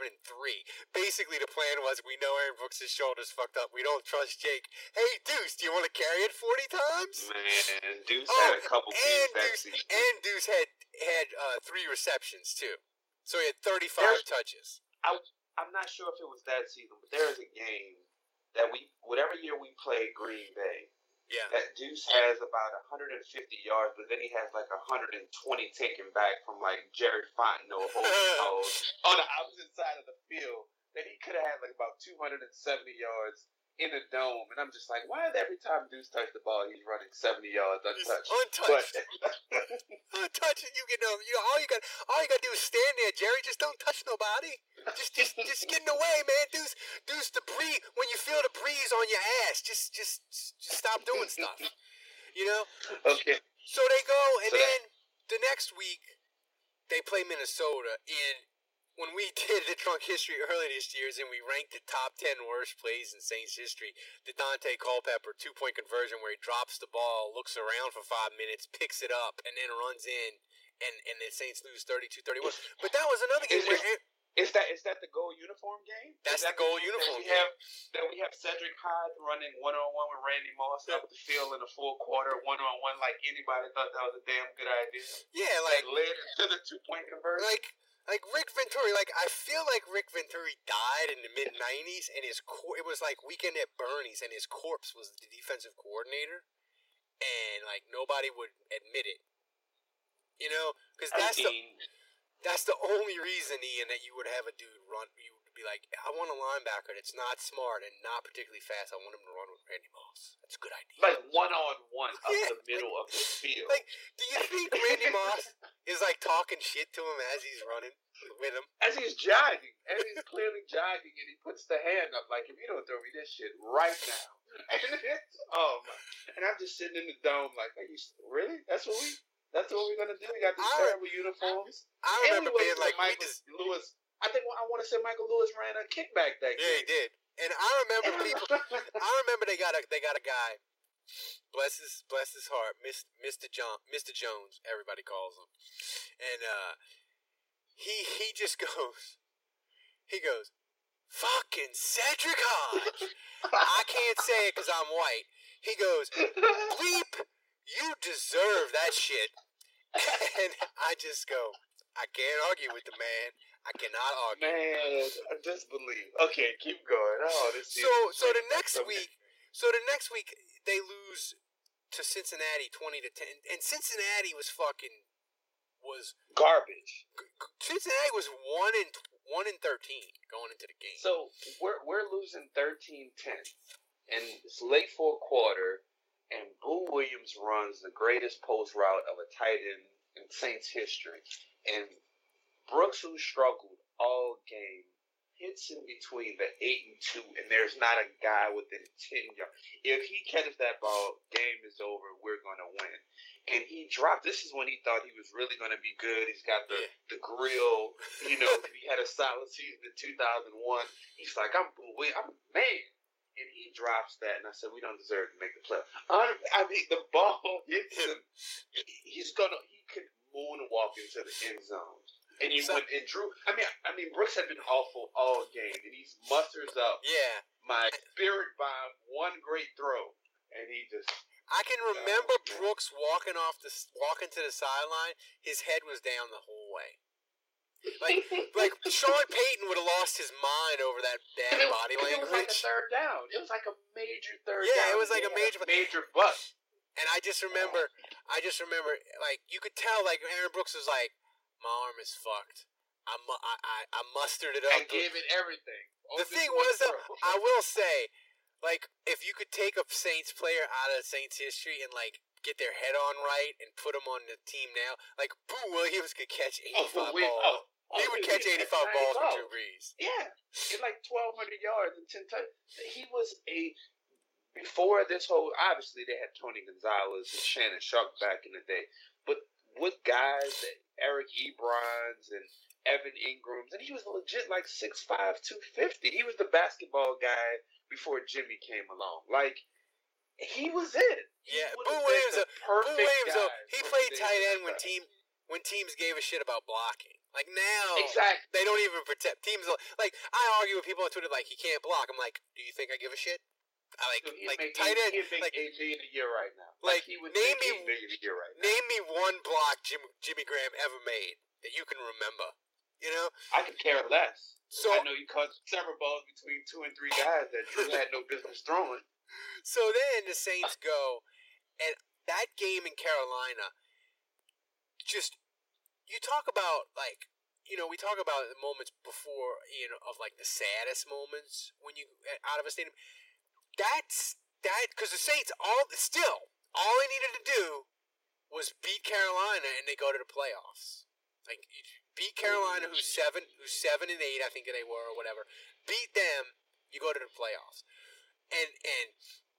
and three. Basically, the plan was we know Aaron Brooks' shoulders fucked up. We don't trust Jake. Hey, Deuce, do you want to carry it 40 times? man. Deuce Oh, had a couple and Deuce, and Deuce had had uh, three receptions too, so he had 35 There's- touches. I'm not sure if it was that season, but there is a game that we, whatever year we played Green Bay, Yeah, that Deuce has about 150 yards, but then he has like 120 taken back from like Jerry Fontenot on the opposite side of the field. That he could have had like about 270 yards in a dome, and I'm just like, why is every time Deuce touches the ball, he's running 70 yards untouched? untouched. Untouched, you get no. You all you got, all you got to do is stand there, Jerry. Just don't touch nobody. Just, just, just get in the way, man. Deuce, deuce the breeze. When you feel the breeze on your ass, just, just, just stop doing stuff. You know. okay, So they go, and So that- then the next week they play Minnesota. And when we did the drunk history earlier this year, and we ranked the top ten worst plays in Saints history, the Daunte Culpepper two point conversion where he drops the ball, looks around for five minutes, picks it up, and then runs in. And, and the Saints lose 32-31. But that was another game Is- where is- Is that is that the gold uniform game? That's that the gold game uniform That we game. have that we have Sedrick Hodge running one on one with Randy Moss up the field in the full quarter, one on one. Like anybody thought that was a damn good idea. yeah, Like like led to the two point conversion. like like Rick Venturi. Like I feel like Rick Venturi died in the mid '90s, and his cor- it was like Weekend at Bernie's, and his corpse was the defensive coordinator, and like nobody would admit it. You know, because I that's the that's the only reason, Ian, that you would have a dude run. You be like, I want a linebacker that's not smart and not particularly fast. I want him to run with Randy Moss. That's a good idea. like one on one up Yeah, the middle of the field. Like, do you think Randy Moss is like talking shit to him as he's running with him? as he's jogging, as he's clearly jogging, and he puts the hand up like, if you don't throw me this shit right now. And oh my. And I'm just sitting in the dome like, are you really? That's what we that's what we're gonna do? We got these I- terrible uniforms. I remember being like, we Michael just, Lewis. I think I want to say Michael Lewis ran a kickback that yeah, he did. And I remember people. I remember they got a they got a guy. Bless his bless his heart, Mr. John, Mr. Jones, everybody calls him, and uh, he he just goes, he goes, fucking Sedrick Hodge. I can't say it because I'm white. He goes, bleep, you deserve that shit. And I just go, I can't argue with the man. I cannot argue. Man, I disbelieve. Okay, keep going. Oh, this So so the next week, so the next week they lose to Cincinnati twenty to ten, and Cincinnati was fucking was garbage. Cincinnati was one in one in thirteen going into the game. So we're we're losing 13-10. and it's late fourth quarter, and Boo Williams runs the greatest post route of a tight end in Saints history, and Brooks, who struggled all game, hits in between the eight and two, and there's not a guy within ten yards. If he catches that ball, game is over. We're gonna win. And he dropped. This is when he thought he was really gonna be good. He's got the the grill. You know, he had a solid season in 2001. He's like, I'm, I'm man. and he drops that, and I said, "We don't deserve to make the play." I mean, the ball hits him. He's gonna. He could moonwalk into the end zone. And you So- went and Drew. I mean, I mean, Brooks had been awful all game, and he musters up Yeah. my spirit bomb, one great throw, and he just I can oh, remember Oh, man. Brooks walking off the walking to the sideline. His head was down the whole way. Like, like Sean Payton would have lost his mind over that bad body it was like a language. third down. It was like a major third Yeah, down. it was like a major- major bust. And I just remember, I just remember, like you could tell, like Aaron Brooks was like, "My arm is fucked. I mu- I I, I mustered it up." I gave it everything. the thing was though. I will say, like, if you could take a Saints player out of Saints history and like get their head on right and put them on the team now, like Boo Williams could catch Oh, eighty-five but we- balls. oh, oh, he would catch eighty-five 90 balls with balls. Drew Brees. Yeah, in like twelve hundred yards and ten touch. He was a before this whole. Obviously, they had Tony Gonzalez and Shannon Sharpe back in the day, but with guys that Eric Ebrons and Evan Engrams, and he was legit like 6'5", 250. He was the basketball guy before Jimmy came along. Like he was it. He Yeah, Boo Williams. uh, Boo perfect Williams. he played tight end when team when teams gave a shit about blocking. Like now, Exactly. they don't even protect teams. Like I argue with people on Twitter, like he can't block. I'm like, do you think I give a shit? Like he'd like tight end. he'd make Like eight million a year right now. like, he would name make me- a year right now. name me one block Jim, Jimmy Graham ever made that you can remember. You know, I could care less. so I know you caught several balls between two and three guys that Drew had no business throwing. So then the Saints go, and that game in Carolina, just you talk about like you know we talk about the moments before you know of like the saddest moments when you eh, out of a stadium. That's that because the Saints all still all they needed to do was beat Carolina and they go to the playoffs. Like beat Carolina, who's seven, who's seven and eight, I think they were, or whatever. Beat them, you go to the playoffs. And and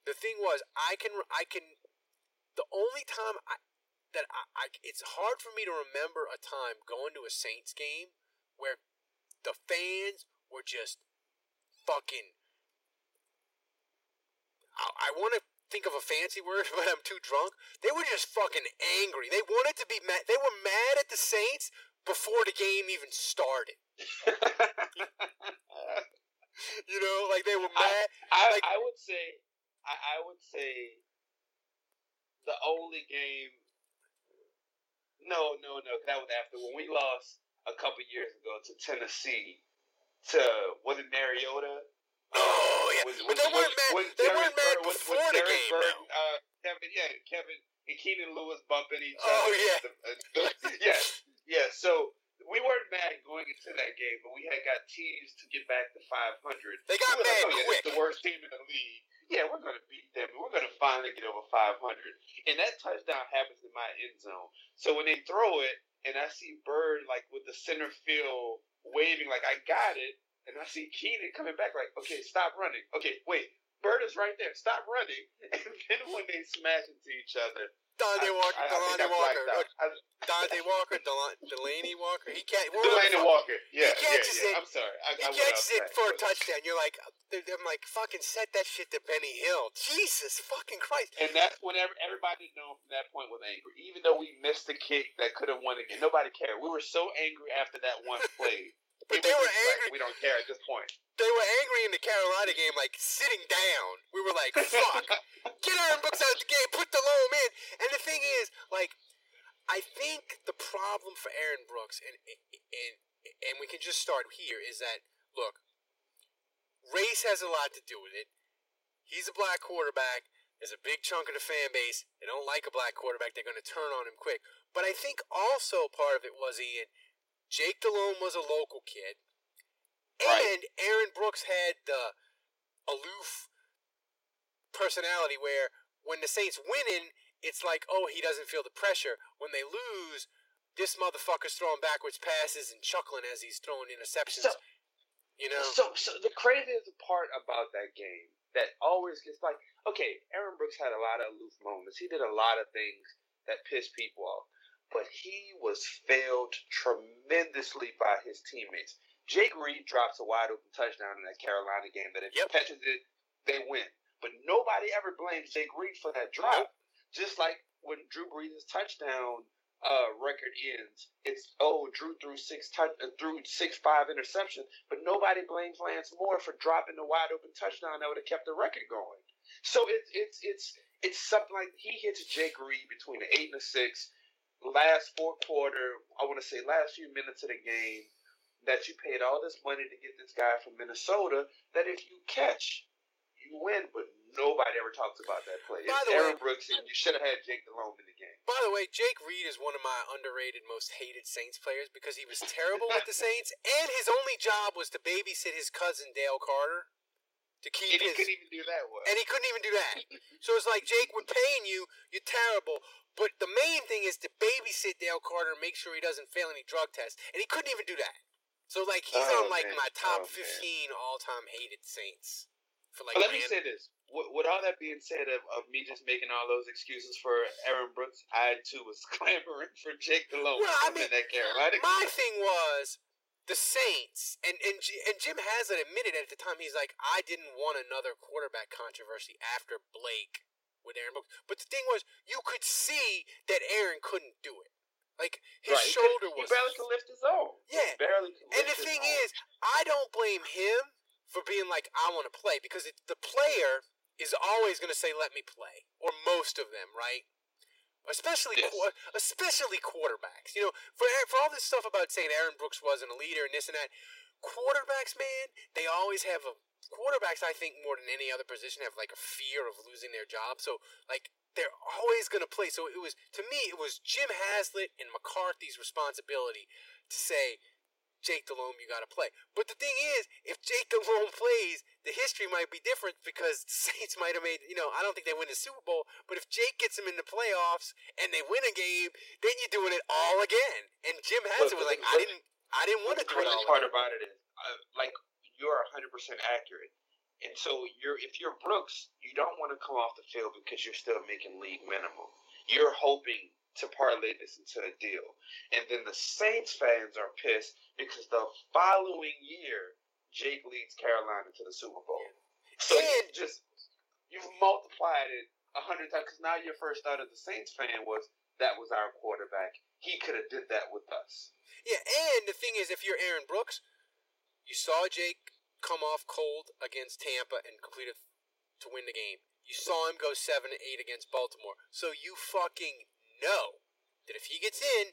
the thing was, I can I can. The only time I that I, I it's hard for me to remember a time going to a Saints game where the fans were just fucking. I, I want to think of a fancy word, but I'm too drunk. They were just fucking angry. They wanted to be mad. They were mad at the Saints before the game even started. You know, like they were mad. I, Like- I would say, I, I would say, the only game. No, no, no. That was after when we lost a couple years ago to Tennessee. To was it Mariota? Oh yeah, Was- but was- they weren't was- they Derek weren't mad Byrd- was- was before the game. Though. uh, Kevin, yeah, Kevin and Keenan Lewis bumping each other. Oh, other. yeah. The- uh, yeah, yeah. So we weren't mad going into that game, but we had got teams to get back to 500. They got We mad like, oh, yeah, quick. The worst team in the league. Yeah, we're going to beat them. We're going to finally get over 500. And that touchdown happens in my end zone. So when they throw it, and I see Byrd like with the center field waving like I got it, and I see Keenan coming back like, okay, stop running. Okay, wait, Byrd is right there. Stop running. And then when they smash into each other, Dante Walker, I, I think Delanie Walker, blacked out. I, Dante Walker, Del- Delanie Walker. He can't. Delanie Walker. Yeah, He yeah, catches yeah. it. I'm sorry. I, He I catches it for a touchdown. You're like, I'm like, fucking set that shit to Benny Hill. Jesus fucking Christ. And that's when every, everybody known from that point was angry. Even though we missed the kick that could have won again, nobody cared. We were so angry after that one play. But they were just like, angry. we don't care at this point. They were angry in the Carolina game, like sitting down. We were like, fuck. Get Aaron Brooks out of the game. Put Delhomme in. And the thing is, like, I think the problem for Aaron Brooks, and and and we can just start here, is that look, race has a lot to do with it. He's a black quarterback. There's a big chunk of the fan base. They don't like a black quarterback. They're going to turn on him quick. But I think also part of it was Ian. Jake Delhomme was a local kid, Right. and Aaron Brooks had the aloof personality where when the Saints winning, it's like, oh, he doesn't feel the pressure. When they lose, this motherfucker's throwing backwards passes and chuckling as he's throwing interceptions. So- you know, So, so the craziest part about that game that always gets like, okay, Aaron Brooks had a lot of aloof moments. He did a lot of things that pissed people off, but he was failed tremendously by his teammates. Jake Reed drops a wide open touchdown in that Carolina game that if Yep. he catches it they win. But nobody ever blames Jake Reed for that drop. Just like when Drew Brees' touchdown uh, record ends, it's oh Drew threw six touch uh, threw six five interceptions, but nobody blames Lance Moore for dropping the wide open touchdown that would have kept the record going. So it's it's it's it's something like he hits Jake Reed between the eight and the six, last fourth quarter. I want to say last few minutes of the game that you paid all this money to get this guy from Minnesota. That if you catch, you win, but nobody ever talks about that play. By It's the Aaron way- Brooks, and you should have had Jake Delhomme in the game. By the way, Jake Reed is one of my underrated, most hated Saints players because he was terrible with the Saints, and his only job was to babysit his cousin Dale Carter to keep And he his. couldn't even do that well. and he couldn't even do that. So it's like Jake, we're paying you. You're terrible. But the main thing is to babysit Dale Carter and make sure he doesn't fail any drug tests, and he couldn't even do that. So like he's Oh, on like man. my top Oh, man. 15 all-time hated Saints. For like but let me say this: with, with all that being said, of, of me just making all those excuses for Aaron Brooks, I too was clamoring for Jake Delhomme Well, I mean, that Carolina. My thing was the Saints, and and and Jim Haslett admitted at the time he's like, I didn't want another quarterback controversy after Blake with Aaron Brooks. But the thing was, you could see that Aaron couldn't do it. Like his Right, shoulder he was barely could lift his own. Yeah. he barely. Could And the thing own. is, I don't blame him for being like, I want to play because it, the player is always going to say, "Let me play," or most of them, right? Especially, Yes. qu- especially quarterbacks. You know, for for all this stuff about saying Aaron Brooks wasn't a leader and this and that, quarterbacks, man, they always have a quarterbacks. I think more than any other position have like a fear of losing their job. So like they're always going to play. So it was to me, it was Jim Haslett and McCarthy's responsibility to say, Jake Delhomme, you got to play. But the thing is, if Jake Delhomme plays, the history might be different because the Saints might have made, you know, I don't think they win the Super Bowl, but if Jake gets them in the playoffs and they win a game, then you're doing it all again. And Jim Haslett was like, the- I didn't, I didn't want to the do it crazy all part again. about it is, uh, like, you're 100 percent accurate. And so you're if you're Brooks, you don't want to come off the field because you're still making league minimum. You're hoping to parlay this into a deal. And then the Saints fans are pissed because the following year Jake leads Carolina to the Super Bowl. So you And- just you've multiplied it a hundred times because now your first thought as a Saints fan was that was our quarterback. He could have did that with us. Yeah, and the thing is, if you're Aaron Brooks, you saw Jake come off cold against Tampa and complete it to win the game. You saw him go seven to eight against Baltimore, so you fucking know that if he gets in,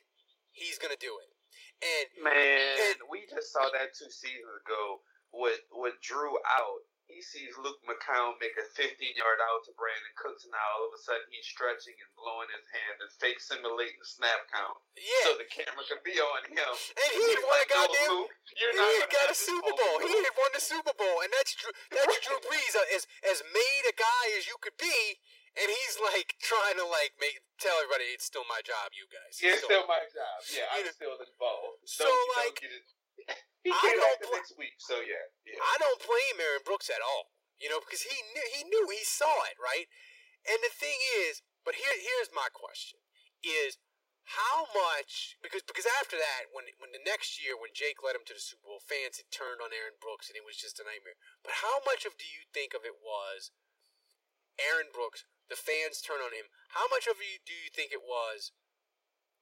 he's gonna do it. And Man, And- we just saw that two seasons ago with with Drew out. He sees Luke McCown make a 15 yard out to Brandin Cooks, and now all of a sudden he's stretching and blowing his hand and fake simulating the snap count yeah, so the camera can be on him. and he He's had won a like, "No, goddamn. Luke, you're he not got a Super Bowl. He ain't won the Super Bowl, and that's Drew. That's Drew Brees, uh, as as made a guy as you could be, and he's like trying to like make tell everybody it's still my job, you guys. Yeah, it's So- still my job. Yeah, I'm still involved. so, Don't- don't like, it. he came don't back the bl- next week, so yeah, yeah. I don't blame Aaron Brooks at all. You know, because he knew he knew he saw it, right? And the thing is, but here here's my question is how much because because after that when when the next year when Jake led him to the Super Bowl, fans had turned on Aaron Brooks and it was just a nightmare. But how much of do you think of it was Aaron Brooks, the fans turn on him? How much of you do you think it was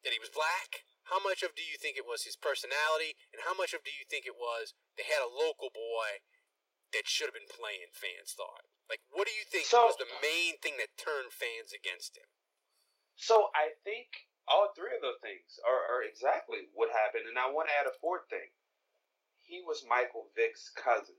that he was black? How much of do you think it was his personality? And how much of do you think it was they had a local boy that should have been playing, fans thought? Like, what do you think So- was the main thing that turned fans against him? So I think all three of those things are, are exactly what happened, and I want to add a fourth thing. He was Michael Vick's cousin,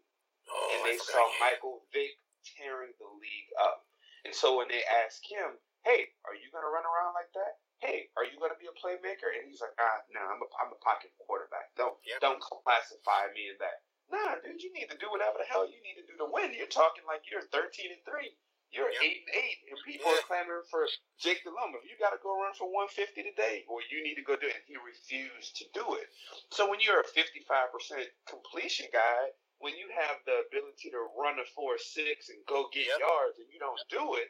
Oh, and they saw. Michael Vick tearing the league up. And so when they ask him, "Hey, are you going to run around like that? Hey, are you going to be a playmaker?" and he's like, "Ah, no, I'm a, I'm a pocket quarterback. Don't Yep. don't classify me in that." Nah, dude, you need to do whatever the hell you need to do to win. You're talking like you're 13 and three. You're Yep. eight and eight, and people Yeah. are clamoring for Jake Delhomme. If you got to go run for 150 today, or you need to go do it, and he refused to do it. So when you're a 55% completion guy, when you have the ability to run a four six and go get Yep. yards, and you don't do it,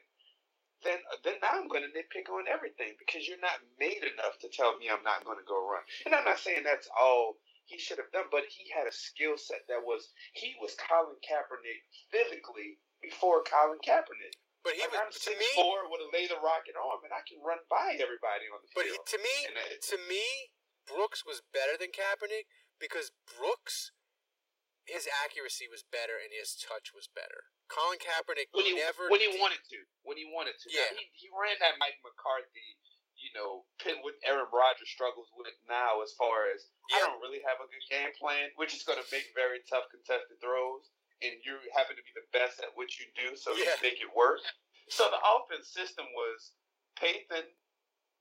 then then now I'm going to nitpick on everything because you're not made enough to tell me I'm not going to go run. And I'm not saying that's all he should have done, but he had a skill set that was he was Colin Kaepernick physically before Colin Kaepernick. But he Like, was I'm to six me. four with a laser rocket arm, and I can run by everybody on the But he, field. to me, And it- to me, Brooks was better than Kaepernick because Brooks, his accuracy was better and his touch was better. Colin Kaepernick when he never when he did- wanted to, when he wanted to. Now, Yeah. he, he ran that Mike McCarthy, you know, pin with Aaron Rodgers struggles with now as far as I don't really have a good game plan, which is going to make very tough contested throws, and you happen to be the best at what you do, so Yeah. you make it work. So the offense system was Payton,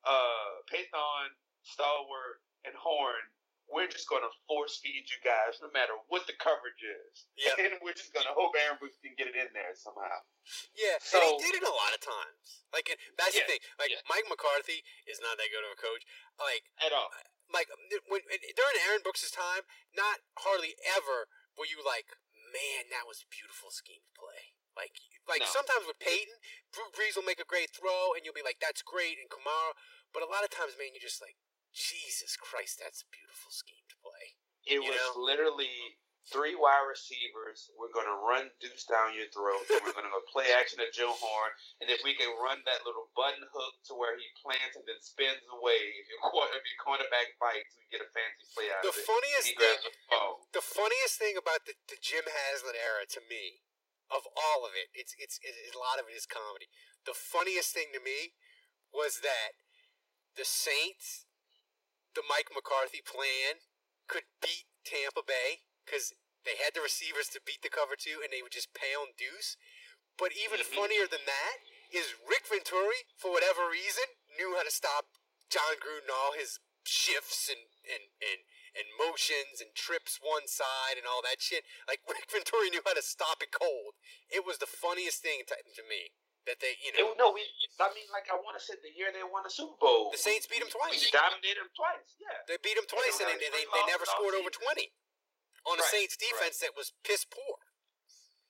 uh, Pathon, Stallworth, and Horn. We're just going to force feed you guys, no matter what the coverage is, Yeah. and we're just going to hope Aaron Brooks can get it in there somehow. Yeah, and So- he did it a lot of times. Like and that's Yeah, the thing. Like yeah. Mike McCarthy is not that good of a coach. Like At all. like when, when, during Aaron Brooks' time, not hardly ever were you like, man, that was a beautiful scheme to play. Like like No. sometimes with Payton, Drew Brees will make a great throw, and you'll be like, that's great, and Kamara. But a lot of times, man, you're just like, Jesus Christ, that's a beautiful scheme to play. It You was know? literally three wide receivers. We're going to run deuce down your throat, and we're going to go play action at Joe Horn. And if we can run that little button hook to where he plants and then spins away, if your quarter, if your cornerback bites, we get a fancy play out The of it. funniest he thing- the. The funniest thing about the, the Jim Haslett era to me, of all of it, it's, it's it's a lot of it is comedy. The funniest thing to me was that the Saints, the Mike McCarthy plan, could beat Tampa Bay because they had the receivers to beat the cover two, and they would just pound deuce. But even Mhm. funnier than that is Rick Venturi, for whatever reason, knew how to stop Jon Gruden all his shifts and and and and motions and trips one side and all that shit. Like Rick Venturi knew how to stop it cold. It was the funniest thing to, to me that they, you know, It, no, we. I mean, like I want to say the year they won the Super Bowl, The Saints beat them twice. We dominated them twice. Yeah. they beat them twice and they, they, they, they never scored over twenty on a Right, Saints defense that was piss poor.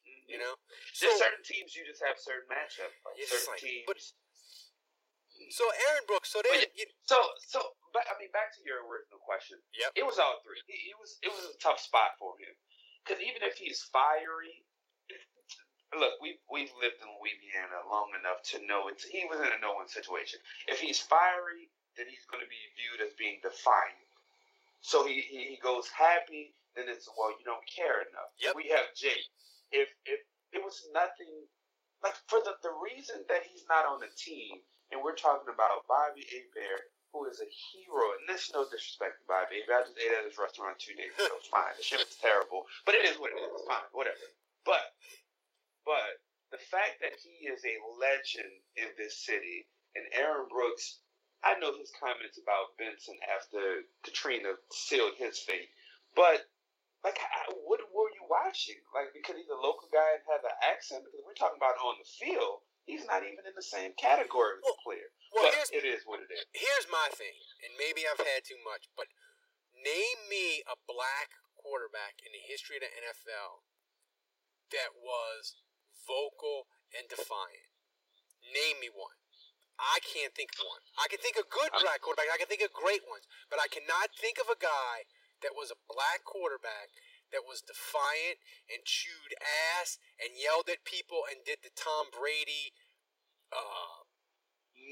Mm-hmm. You know, There's so certain teams you just have certain matchups. Like certain like- teams. but- mm. so Aaron Brooks. So they, you, So, so, but I mean, back to your original question. Yep. It was all three. It, it was, it was a tough spot for him because even if he's fiery, look, we we've lived in Louisiana long enough to know it's he was in a no-win situation. If he's fiery, then he's going to be viewed as being defiant. So he, he he goes happy, then it's well, you don't care enough. Yep. We have Jake. If if it was nothing like for the the reason that he's not on the team, and we're talking about Bobby Hebert, who is a hero, and this is no disrespect to Bobby Hebert. I just ate at his restaurant two days ago. It's fine. The shit was terrible, but it is what it is. It's fine. Whatever. But fact that he is a legend in this city, and Aaron Brooks, I know his comments about Benson after Katrina sealed his fate, but like, I, what were you watching? Like, because he's a local guy and has an accent. Because we're talking about on the field, he's not even in the same category as Well- the player. well, but here's it is what it is. here's my thing, and maybe I've had too much, but name me a black quarterback in the history of the NFL that was vocal and defiant. Name me one. I can't think of one. I can think of good black quarterbacks. I can think of great ones, but I cannot think of a guy that was a black quarterback that was defiant and chewed ass and yelled at people and did the Tom Brady. Uh,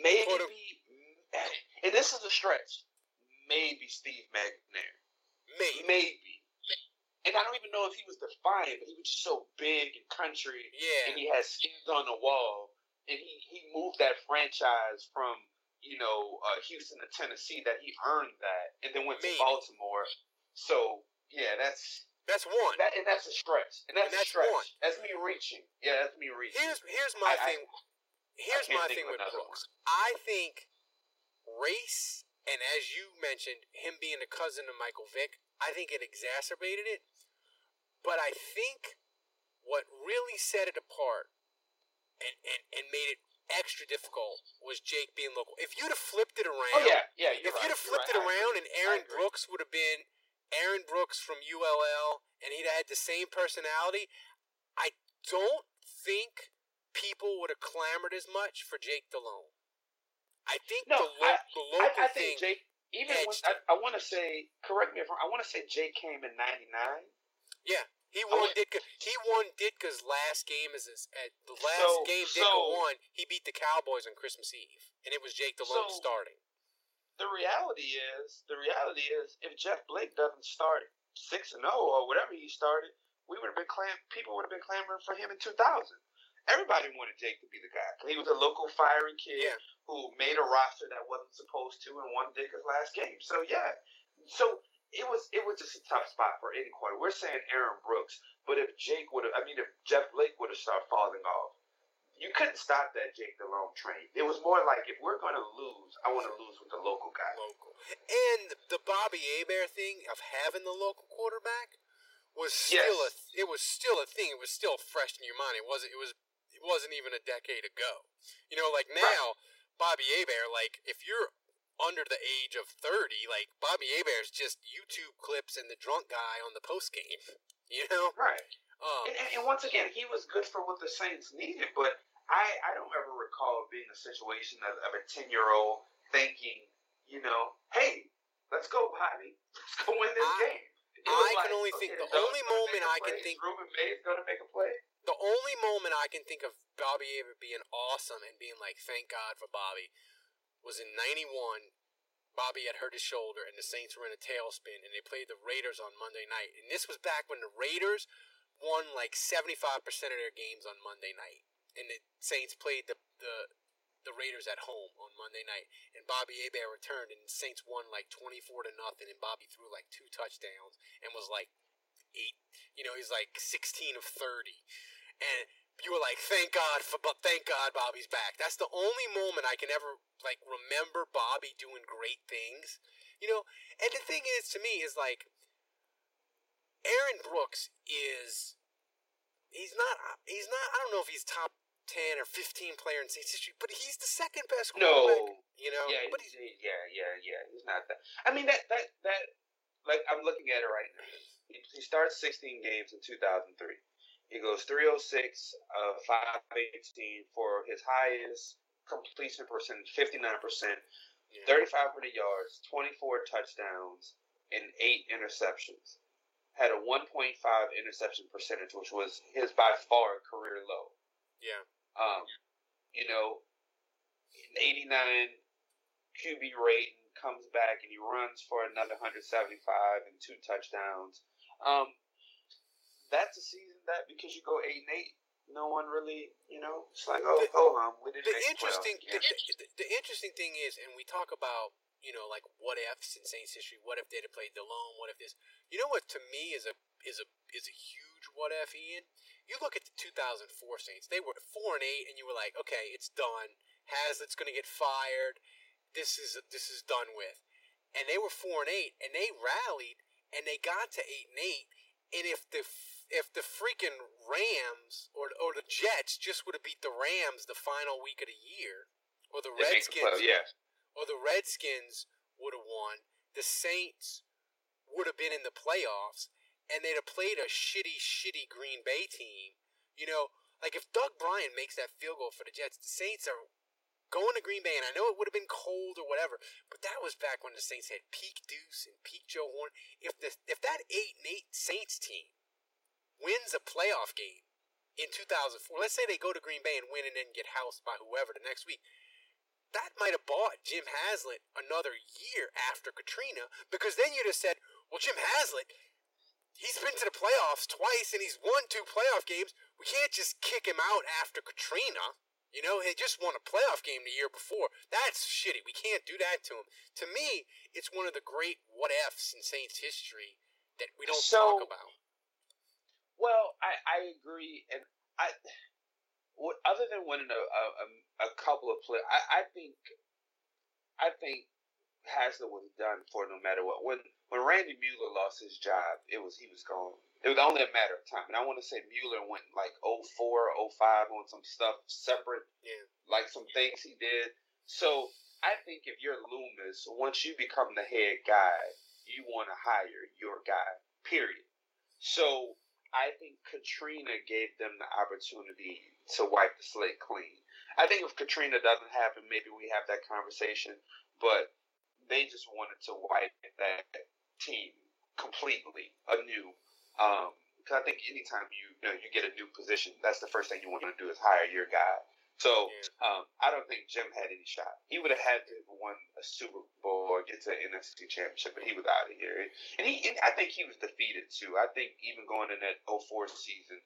Maybe, Quarter- and this is a stretch. Maybe Steve McNair. maybe. Maybe. And I don't even know if he was defiant, but he was just so big and country, Yeah. and he had skins on the wall, and he, he moved that franchise from you know uh, Houston to Tennessee that he earned that, and then went to Baltimore. So yeah, that's That's one. that, and that's a stretch, and that's, And a that's stretch. one. That's me reaching. Yeah, that's me reaching. Here's here's my I- I- thing. here's can't my think thing of with another Brooks. I think race, and as you mentioned, him being a cousin of Michael Vick, I think it exacerbated it. But I think what really set it apart and, and, and made it extra difficult was Jake being local. If you'd have flipped it around, oh yeah, yeah. You're if right, you'd have flipped right. it around and Aaron Brooks would have been Aaron Brooks from ULL and he'd had the same personality, I don't think people would have clamored as much for Jake Delhomme. I think No, the, lo- I, the local I thing. think Jake. even when, I, I want to say, correct me if I'm, I want to say Jake came in '99. Yeah, he won Ditka. He won Ditka's last game as his, at the last So- game Ditka so- won. He beat the Cowboys on Christmas Eve, and it was Jake Delhomme So- starting. The reality is, the reality is, if Jeff Blake doesn't start six and zero or whatever he started, we would have been clam. People would have been clamoring for him in 2000. Everybody wanted Jake to be the guy. He was a local fiery kid Yeah. who made a roster that wasn't supposed to and won Ditka's last game. So yeah, so it was it was just a tough spot for any quarter. We're saying Aaron Brooks, but if Jake would have, I mean, if Jeff Blake would have started falling off, you couldn't stop that Jake Delhomme train. It was more like if we're going to lose, I want to lose with the local guy. local. And the Bobby Hebert thing of having the local quarterback was still Yes. a it was still a thing. It was still fresh in your mind. It wasn't it was it wasn't even a decade ago. You know, like now Bobby Hebert, like if you're under the age of thirty, like Bobby Hebert's just YouTube clips and the drunk guy on the post game. You know? Right. Um And, and, and once again, he was good for what the Saints needed, but I, I don't ever recall being a situation of, of a 10 year old thinking, you know, hey, let's go, Bobby. Let's go win this I- game. I can only think- the only moment I can think- Rueben Mayes to make a play. the only moment I can think of Bobby Hebert being awesome and being like, thank God for Bobby, was in '91. Bobby had hurt his shoulder, and the Saints were in a tailspin, and they played the Raiders on Monday night. And this was back when the Raiders won like 75% of their games on Monday night, and the Saints played the the the Raiders at home on Monday night, and Bobby Hebert returned, and the Saints won like 24 to nothing, and Bobby threw like two touchdowns and was like eight, you know, he's like 16 of 30. And you were like, thank God for, but thank God Bobby's back. That's the only moment I can ever like remember Bobby doing great things, you know. And the thing is, to me, is like Aaron Brooks is he's not he's not I don't know if he's top 10 or 15 player in Saints history, but he's the second best quarterback. No. you know. yeah, but he's, yeah, yeah, yeah. He's not that. I mean, that, that, that, like, I'm looking at it right now. He, he starts 16 games in 2003. He goes 306, uh, 518 for his highest completion percentage, 59%, Yeah. 3,500 yards, 24 touchdowns, and eight interceptions. Had a 1.5 interception percentage, which was his by far career low. yeah. Um, you know, in 89 QB rating comes back and he runs for another 175 and two touchdowns. Um, that's a season that because you go eight and eight, no one really, you know, it's like oh, The- oh, um, we didn't the the interesting the, playoffs the, the interesting thing is, and we talk about you know like what ifs in Saints history. What if they'd have played Delhomme? What if this? You know what to me is a is a is a huge what if, Ian. You look at the 2004 Saints; they were four and eight, and you were like, okay, it's done. Haslett's going to get fired. This is this is done with. And they were four and eight, and they rallied, and they got to eight and eight. And if the if the freaking Rams or or the Jets just would have beat the Rams the final week of the year, or the Redskins, playoffs, yeah. or the Redskins would have won, the Saints would have been in the playoffs, and they'd have played a shitty, shitty Green Bay team. You know, like if Doug Brien makes that field goal for the Jets, the Saints are going to Green Bay, and I know it would have been cold or whatever, but that was back when the Saints had peak Deuce and peak Joe Horn. If the if that eight and eight Saints team wins a playoff game in 2004, let's say they go to Green Bay and win and then get housed by whoever the next week, that might have bought Jim Haslett another year after Katrina because then you'd have said, well, Jim Haslett, he's been to the playoffs twice and he's won two playoff games. We can't just kick him out after Katrina. You know, he just won a playoff game the year before. That's shitty. We can't do that to him. To me, it's one of the great what ifs in Saints history that we don't So- talk about. Well, I, I agree, and I, what, other than winning a, a, a, couple of play, I, I think, I think Haslett was done for no matter what. When when Randy Mueller lost his job, it was he was gone. It was only a matter of time, and I want to say Mueller went like 04, 05 on some stuff separate, Yeah. like some things he did. So I think if you're Loomis, once you become the head guy, you want to hire your guy. Period. So I think Katrina gave them the opportunity to wipe the slate clean. I think if Katrina doesn't happen, maybe we have that conversation. But they just wanted to wipe that team completely anew. Um, because I think anytime you you know you get a new position, that's the first thing you want to do is hire your guy. So um, I don't think Jim had any shot. He would have had to have won a Super Bowl or get to an NFC Championship, but he was out of here. And he, and I think he was defeated too. I think even going in that 04 season,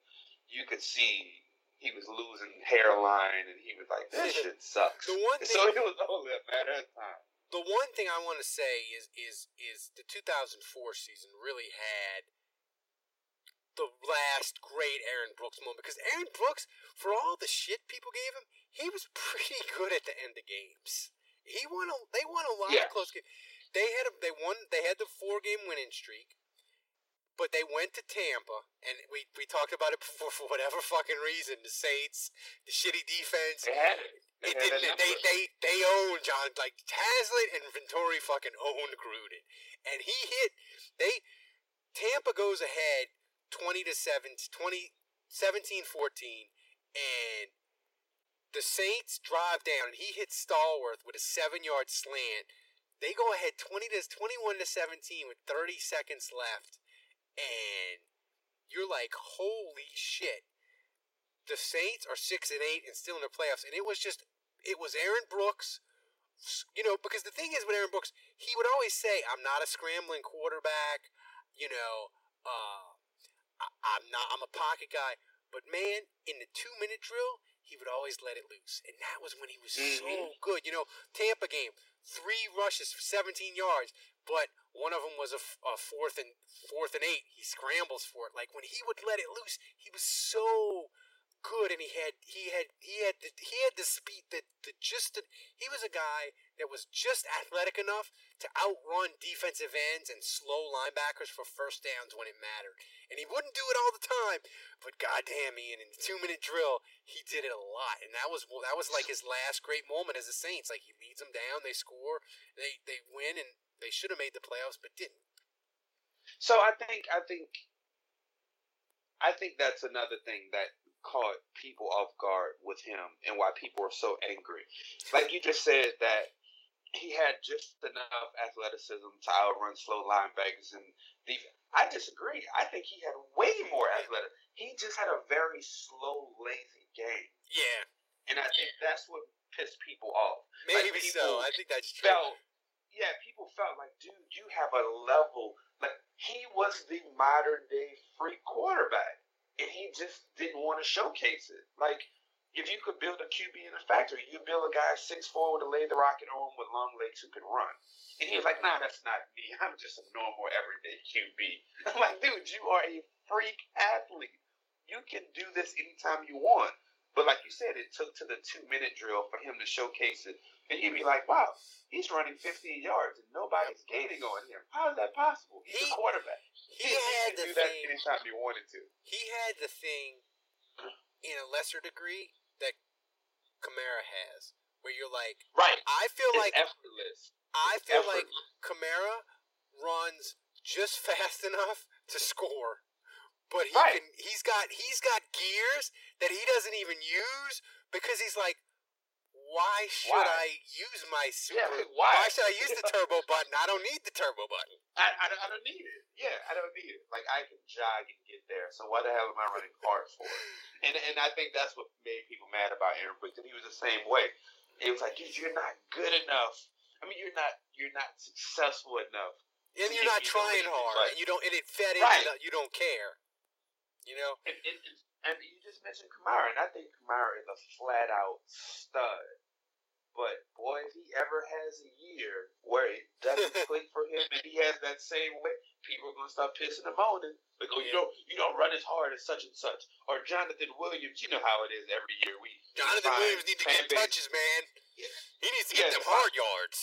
you could see he was losing hairline, and he was like, "This shit sucks." The one thing, so it was only a matter of time. the one thing I want to say is is is the 2004 season really had the last great Aaron Brooks moment because Aaron Brooks, for all the shit people gave him, he was pretty good at the end of games. He won a they won a lot Yeah. of close games. They had a, they won they had the four game winning streak, but they went to Tampa and we we talked about it before for whatever fucking reason the Saints the shitty defense They had it. They it didn't. They, they they own John like Haslett and Venturi fucking owned Gruden, and he hit. They Tampa goes ahead twenty to 7, 20, 17, 14, and the Saints drive down, and he hits Stallworth with a seven yard slant. They go ahead twenty to twenty one to seventeen with thirty seconds left, and you're like, holy shit the Saints are six and eight and still in the playoffs, and it was just it was Aaron Brooks. You know, because the thing is with Aaron Brooks, he would always say, "I'm not a scrambling quarterback." You know, uh, I, I'm not. I'm a pocket guy. But man, in the two minute drill, he would always let it loose, and that was when he was so Mhm. good. You know, Tampa game, three rushes for 17 yards, but one of them was a, f- a fourth and fourth and eight. He scrambles for it. Like when he would let it loose, he was so good, and he had he had he had the, he had the speed that the just the, he was a guy that was just athletic enough to outrun defensive ends and slow linebackers for first downs when it mattered. And he wouldn't do it all the time, but goddamn, Ian, in the two minute drill, he did it a lot, and that was that was like his last great moment as a Saints. Like he leads them down, they score, they they win, and they should have made the playoffs, but didn't. So I think I think I think that's another thing that caught people off guard with him and why people are so angry. Like you just said that he had just enough athleticism to outrun slow linebackers and defense. I disagree. I think he had way more athletic. He just had a very slow, lazy game, Yeah, and I think that's what pissed people off. maybe Like, so. I think that's true. felt yeah, people felt like, dude, you have a level like he was the modern day freak quarterback. And he just didn't want to showcase it. Like, if you could build a QB in a factory, you build a guy six four with a lay the rocket arm with long legs who can run. And he was like, nah, that's not me. I'm just a normal everyday QB. I'm like, dude, you are a freak athlete. You can do this anytime you want. But like you said, it took to the two minute drill for him to showcase it. And you'd be like, wow, he's running 15 yards and nobody's gaining on him. How is that possible? He's He- a quarterback. he had could the do that thing- anytime he wanted to. he had the thing in a lesser degree that Kamara has, where you're like, Right. I feel It's like effortless. I feel like effortless. Kamara runs just fast enough to score, but he Right. can. He's got he's got gears that he doesn't even use because he's like, why should Why? I use my super? Yeah, why? should I use the turbo button? I don't need the turbo button. I, I, don't- I don't need it. Yeah, I don't need it. Like I can jog and get there. So why the hell am I running hard for? And and I think that's what made people mad about Aaron Brooks. And he was the same way. It was like, dude, you're not good enough. I mean, you're not you're not successful enough. And you're not you trying hard, right. and you don't. And it fed Right. into the, you don't care. You know. And, and, and, and you just mentioned Kamara, and I think Kamara is a flat out stud. But boy, if he ever has a year where it doesn't click for him, and he has that same way, people are gonna start pissing and moaning. Like, oh, you don't, you don't run as hard as such and such. Or Jonathan Williams, you know how it is every year. We Jonathan Williams needs to get base- touches, man. Yeah. He needs to Yeah, get them hard yards.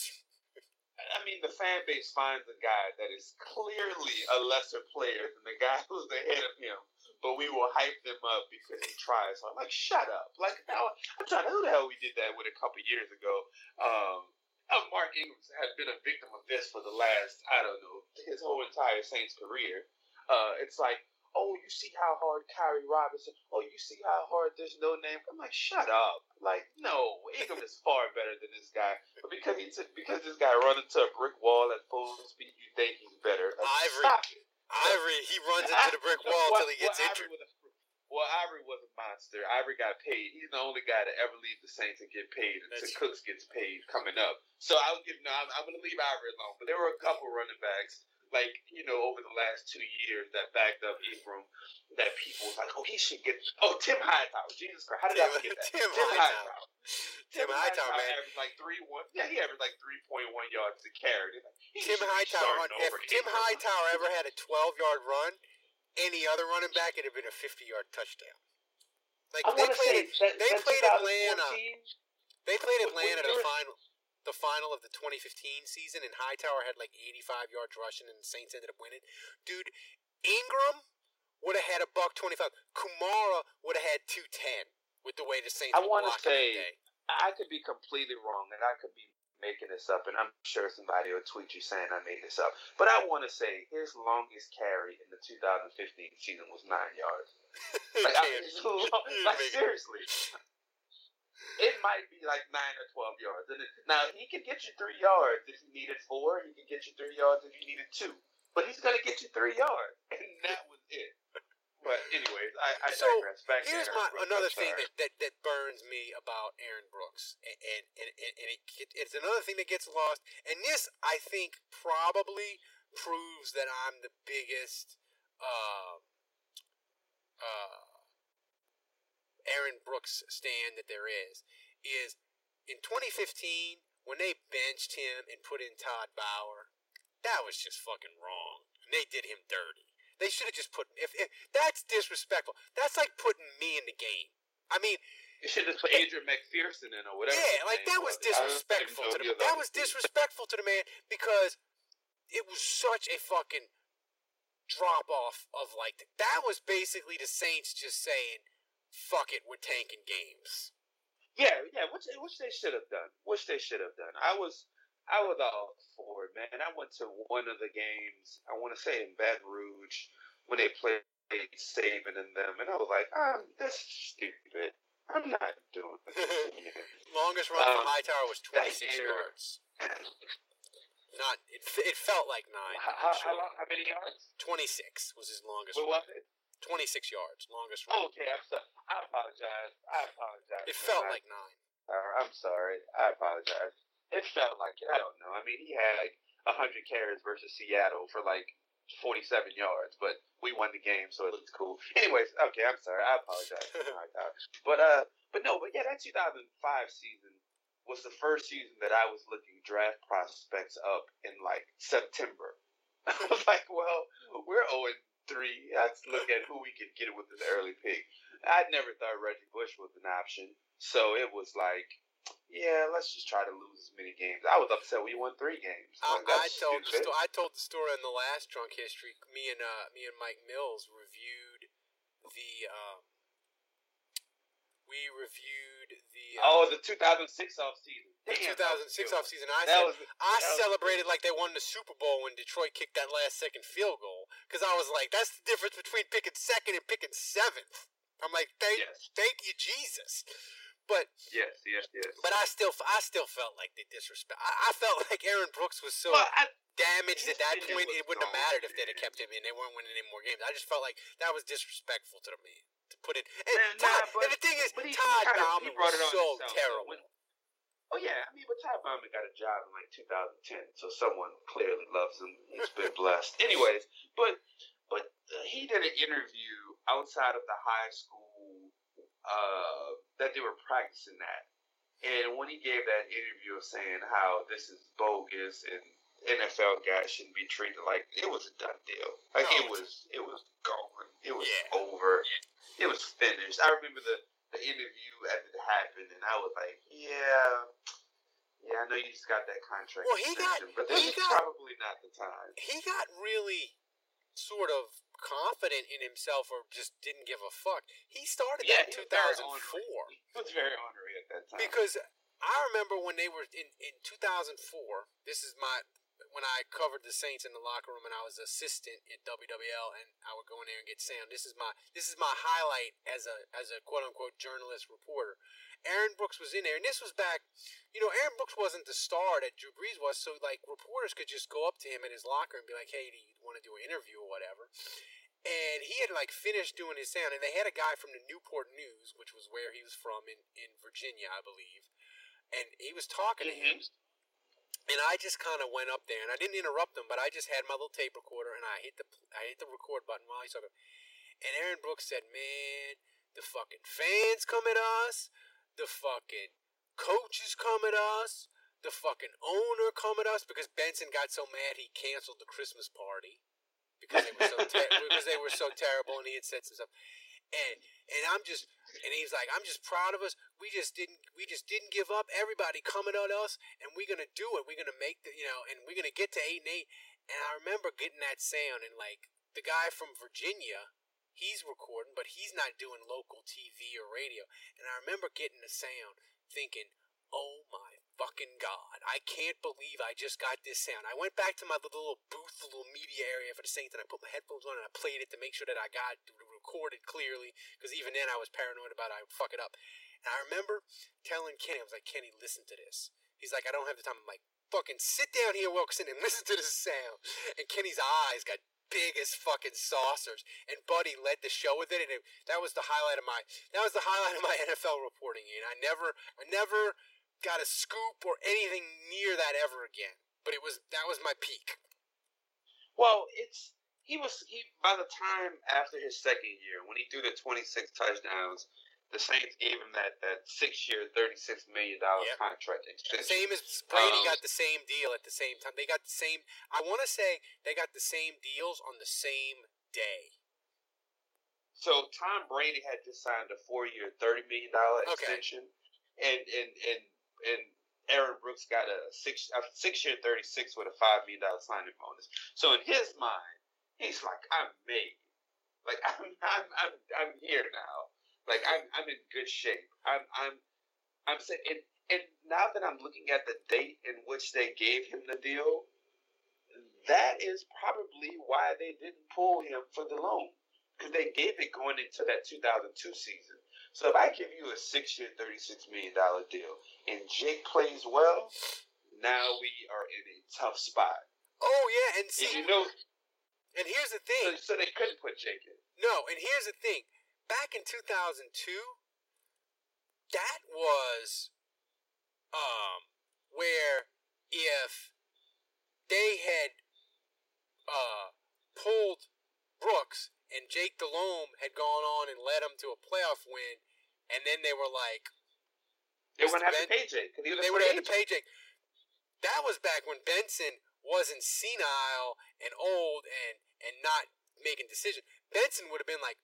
I mean, the fan base finds a guy that is clearly a lesser player than the guy who's ahead of him, but we will hype them up because he tries. So I'm like, shut up! Like, now I'm trying to who the hell we did that with a couple years ago. Um, uh, Mark Ingram has been a victim of this for the last I don't know his whole entire Saints career. Uh, it's like, oh, you see how hard Khiry Robinson, oh, you see how hard there's no name. I'm like, shut up. Like, no, Ingram is far better than this guy. But because he took, because this guy run into a brick wall at full speed, you think he's better. Like, Ivory. Ivory, he runs into the brick wall until he gets injured. Ivory a- well, Ivory was a monster. Ivory got paid. He's the only guy to ever leave the Saints and get paid until That's Cooks gets paid coming up. So I'll give no. I'm, I'm going to leave Ivory alone. But there were a couple running backs, like you know, over the last two years that backed up Ingram. That people was like, oh, he should get. Oh, Tim Hightower. Jesus Christ, how did I Tim- forget that? Tim Hightower. Tim Hightower, man. averaged like three one. Yeah, he averaged like three point one yards to carry. He Tim Hightower. starting If Tim. Hightower ever had a 12 yard run, any other running back, it'd have been a 50 yard touchdown. Like I they played, say that, they played Atlanta. They played Atlanta the final, the final of the 2015 season, and Hightower had like 85 yards rushing, and the Saints ended up winning. Dude, Ingram would have had a buck 25. Kamara would have had 210 with the way the Saints. I want to say. I could be completely wrong, and I could be making this up, and I'm sure somebody will tweet you saying I made this up. But I want to say his longest carry in the 2015 season was nine yards. Like, I mean, long- like seriously, it might be like nine or 12 yards. And now he can get you three yards if you needed four. He can get you three yards if you needed two. But he's gonna get you three yards, and that was it. But anyways, I, I So, digress. Back Here's my Brooks. another thing that, that, that burns me about Aaron Brooks, and and, and, and it, it's another thing that gets lost. And this, I think, probably proves that I'm the biggest uh, uh, Aaron Brooks stand that there is. Is in 2015 when they benched him and put in Todd Bouman, that was just fucking wrong. And they did him dirty. They should have just put if, if that's disrespectful. That's like putting me in the game. I mean, You should have put Adrian McPherson in or whatever. yeah, like that was disrespectful to the he that was disrespectful to the man because it was such a fucking drop off of like that was basically the Saints just saying, "Fuck it, we're tanking games." Yeah, yeah, which which they should have done. Which they should have done. I was I was all for it, man. I went to one of the games. I want to say in Baton Rouge when they played Saban and them, and I was like, um, this is stupid. I'm not doing this. Longest run Um, Hightower was 26 year- yards. Not it. It felt like nine. how, how, how? How many yards? 26 was his longest. What run. was it? 26 yards, longest run. Oh, okay, I'm sorry. I apologize. I apologize. it felt man. like nine. Uh, I'm sorry. I apologize. It felt like it. I don't know. I mean, he had like 100 carries versus Seattle for like 47 yards, but we won the game, so it looks cool. Anyways, okay, I'm sorry. I apologize. but uh, but no, but yeah, that 2005 season was the first season that I was looking draft prospects up in like September. I was like, well, we're 0 3. Let's look at who we could get with this early pick. I'd never thought Reggie Bush was an option. So it was like, yeah, let's just try to lose as many games. I was upset we won three games. I, Like, I that's told the sto- I told the story in the last drunk history. Me and uh, me and Mike Mills reviewed the um, we reviewed the uh, Oh, the 2006 off season. The Damn, 2006 good. offseason. I That said was, I that was- celebrated like they won the Super Bowl when Detroit kicked that last second field goal because I was like, that's the difference between picking second and picking seventh. I'm like, thank Yes. thank you Jesus. But Yes, yes, yes. but I still I still felt like they disrespect. I, I felt like Aaron Brooks was so well, I, damaged at that point. It wouldn't have mattered if they'd have kept him in. They weren't winning any more games. I just felt like that was disrespectful to the man to put it. And, Man, Todd, nah, but- and the thing is, but he- he Todd Bouman brought was it on so himself, terrible. When- Oh yeah, I mean, but Ty Bouman got a job in like 2010, so someone clearly loves him. He's been blessed. Anyways, but but uh, he did an interview outside of the high school uh, that they were practicing at, and when he gave that interview of saying how this is bogus and NFL guys shouldn't be treated like it was a done deal. Like No, it was it was gone. It was Yeah. over. It was finished. I remember the the interview as it happened, and I was like, yeah, yeah, I know you just got that contract Well, he got- but this he is got- probably not the time. He got really sort of confident in himself, or just didn't give a fuck. He started Yeah, that in he was very 2004 He was very honorary at that time. because I remember when they were in in 2004. This is my when I covered the Saints in the locker room and I was assistant at WWL and I would go in there and get sound. This is my this is my highlight as a as a quote unquote journalist reporter. Aaron Brooks was in there, and this was back. You know, Aaron Brooks wasn't the star that Drew Brees was, so like reporters could just go up to him in his locker and be like, "Hey, do you want to do an interview or whatever?" And he had like finished doing his sound, and they had a guy from the Newport News, which was where he was from in in Virginia, I believe, and he was talking to him. And I just kind of went up there, and I didn't interrupt him, but I just had my little tape recorder, and I hit the I hit the record button while he's talking. And Aaron Brooks said, "Man, the fucking fans come at us, the fucking coaches come at us, the fucking owner come at us because Benson got so mad he canceled the Christmas party because they were so ter- because they were so terrible, and he had said some stuff." And and I'm just and he's like, I'm just proud of us. We just didn't we just didn't give up. Everybody coming at us, and we're gonna do it. We're gonna make the you know, and we're gonna get to eight and eight. And I remember getting that sound, and like the guy from Virginia, he's recording, but he's not doing local TV or radio. And I remember getting the sound, thinking, oh my fucking god, I can't believe I just got this sound. I went back to my little booth, little media area for the Saints, and I put my headphones on and I played it to make sure that I got recorded clearly, because even then I was paranoid about I would fuck it up. And I remember telling Kenny, I was like, Kenny, listen to this. He's like, I don't have the time. I'm like, fucking sit down here, Wilkerson, and listen to this sound. And Kenny's eyes got big as fucking saucers. And Buddy led the show with it, and it, that was the highlight of my that was the highlight of my NFL reporting. And I never, I never got a scoop or anything near that ever again. But it was that was my peak. Well, it's he was he by the time after his second year when he threw the 26 touchdowns, the Saints gave him that that six year, 36 million dollar Yep. contract extension. Same as Brady Um, got the same deal at the same time. They got the same. I want to say they got the same deals on the same day. So Tom Brady had just signed a four year, thirty million dollar Okay. extension, and and and and Aaron Brooks got a six a six year, thirty six with a five million dollar signing bonus. So in his mind, he's like, I'm me. Like I'm I'm I'm I'm here now. Like I'm I'm in good shape. I'm I'm I'm saying and and now that I'm looking at the date in which they gave him the deal, that is probably why they didn't pull him for Delhomme because they gave it going into that 2002 season. So if I give you a six-year, thirty-six million dollar deal, and Jake plays well, now we are in a tough spot. Oh yeah, and see, And you know, and here's the thing. so they couldn't put Jake in. No, and here's the thing. Back in 2002, that was um where if they had uh pulled Brooks and Jake Delhomme had gone on and led them to a playoff win, and then they were like, They wouldn't have Ben- to pay Jake because he was a they would have had to pay Jake. That was back when Benson wasn't senile and old and and not making decisions. Benson would have been like,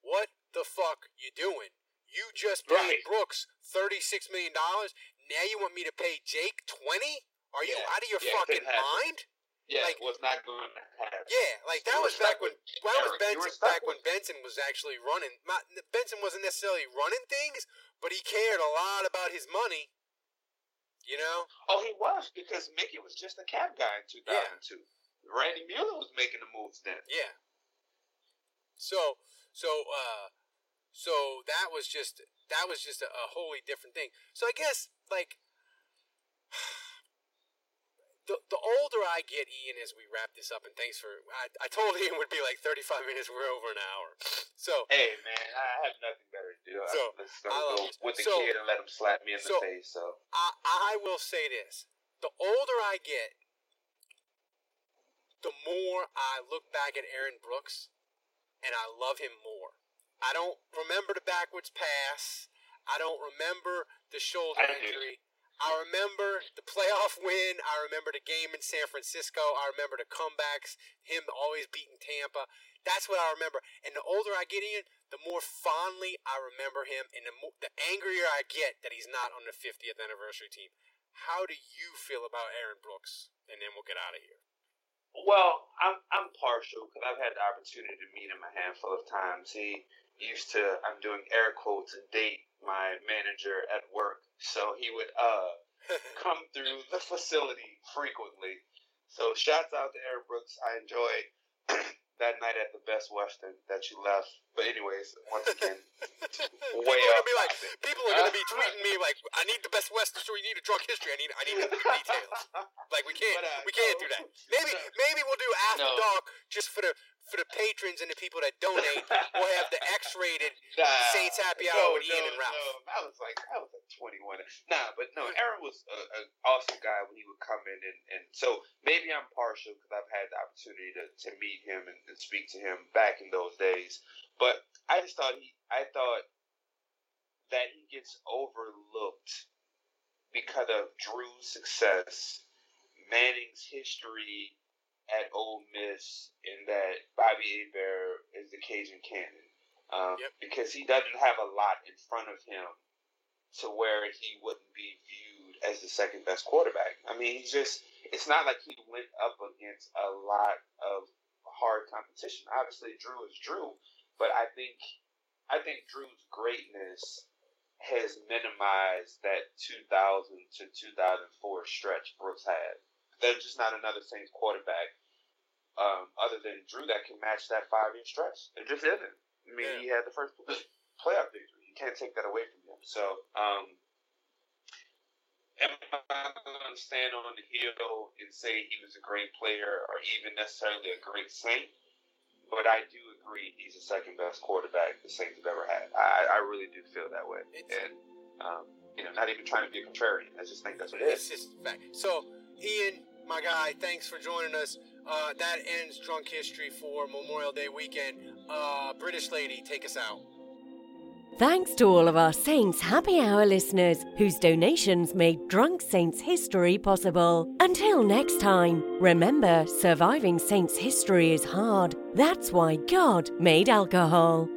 "What the fuck you doing? You just paid Right. Brooks thirty six million dollars. Now you want me to pay Jake twenty? Are you Yeah. out of your Yeah, fucking mind? Yeah, like- was not going to happen. Yeah, like that was back when that was Benson back when Benson was actually running. Not, Benson wasn't necessarily running things, but he cared a lot about his money. You know? Oh, he was because Mickey was just a cap guy in 2002. Randy Mueller was making the moves then. Yeah. So so uh so that was just that was just a, a wholly different thing. So I guess like the the older I get, Ian, as we wrap this up, and thanks for I, I told Ian it would be like thirty five minutes. We're over an hour. So Hey man, I have nothing better to do. So, I'm just I gonna go with the So- kid and let him slap me in so- the face. So I I will say this: the older I get, the more I look back at Aaron Brooks, and I love him more. I don't remember the backwards pass. I don't remember the shoulder injury. I remember the playoff win. I remember the game in San Francisco. I remember the comebacks, him always beating Tampa. That's what I remember. And the older I get in, the more fondly I remember him, and the, mo- the angrier I get that he's not on the 50th anniversary team. How do you feel about Aaron Brooks? And then we'll get out of here. Well, I'm I'm partial because I've had the opportunity to meet him a handful of times. He used to I'm doing air quotes date my manager at work, so he would uh come through the facility frequently. So shouts out to Aaron Brooks. I enjoyed that night at the Best Western that you left. But anyways, once again, people way are gonna be like, topic. people are gonna be tweeting me like, I need the best Western story. You need a drunk history. I need, I need the details. Like we can't, But, uh, we can't no. do that. Maybe, maybe we'll do after No. dark just for the for the patrons and the people that donate. we'll have the X-rated Nah, Saints happy hour no, with Ian no, and Ralph. No, I was like, I was like 21. Nah, but no, Aaron was an awesome guy when he would come in, and, and so maybe I'm partial because I've had the opportunity to, to meet him and, and speak to him back in those days. But I just thought he, I thought that he gets overlooked because of Drew's success, Manning's history at Ole Miss, and that Bobby Hebert is the Cajun cannon. Um, Yep. Because he doesn't have a lot in front of him to where he wouldn't be viewed as the second best quarterback. I mean, he's just, it's not like he went up against a lot of hard competition. Obviously, Drew is Drew, but I think, I think Drew's greatness has minimized that 2000 to 2004 stretch Brooks had. There's just not another Saints quarterback um, other than Drew that can match that five year stretch. It just isn't. I mean, Yeah. he had the first playoff victory. You can't take that away from him. So, um, am I going to stand on the hill and say he was a great player or even necessarily a great Saint? But I do he's the second best quarterback the Saints have ever had. I, I really do feel that way. It's- and, um, you know, not even trying to be a contrarian. I just think that's what it It's just fact. So, Ian, my guy, thanks for joining us. Uh, that ends Drunk History for Memorial Day weekend. Uh, British lady, take us out. Thanks to all of our Saints Happy Hour listeners whose donations made Drunk Saints history possible. Until next time, remember surviving Saints history is hard. That's why God made alcohol.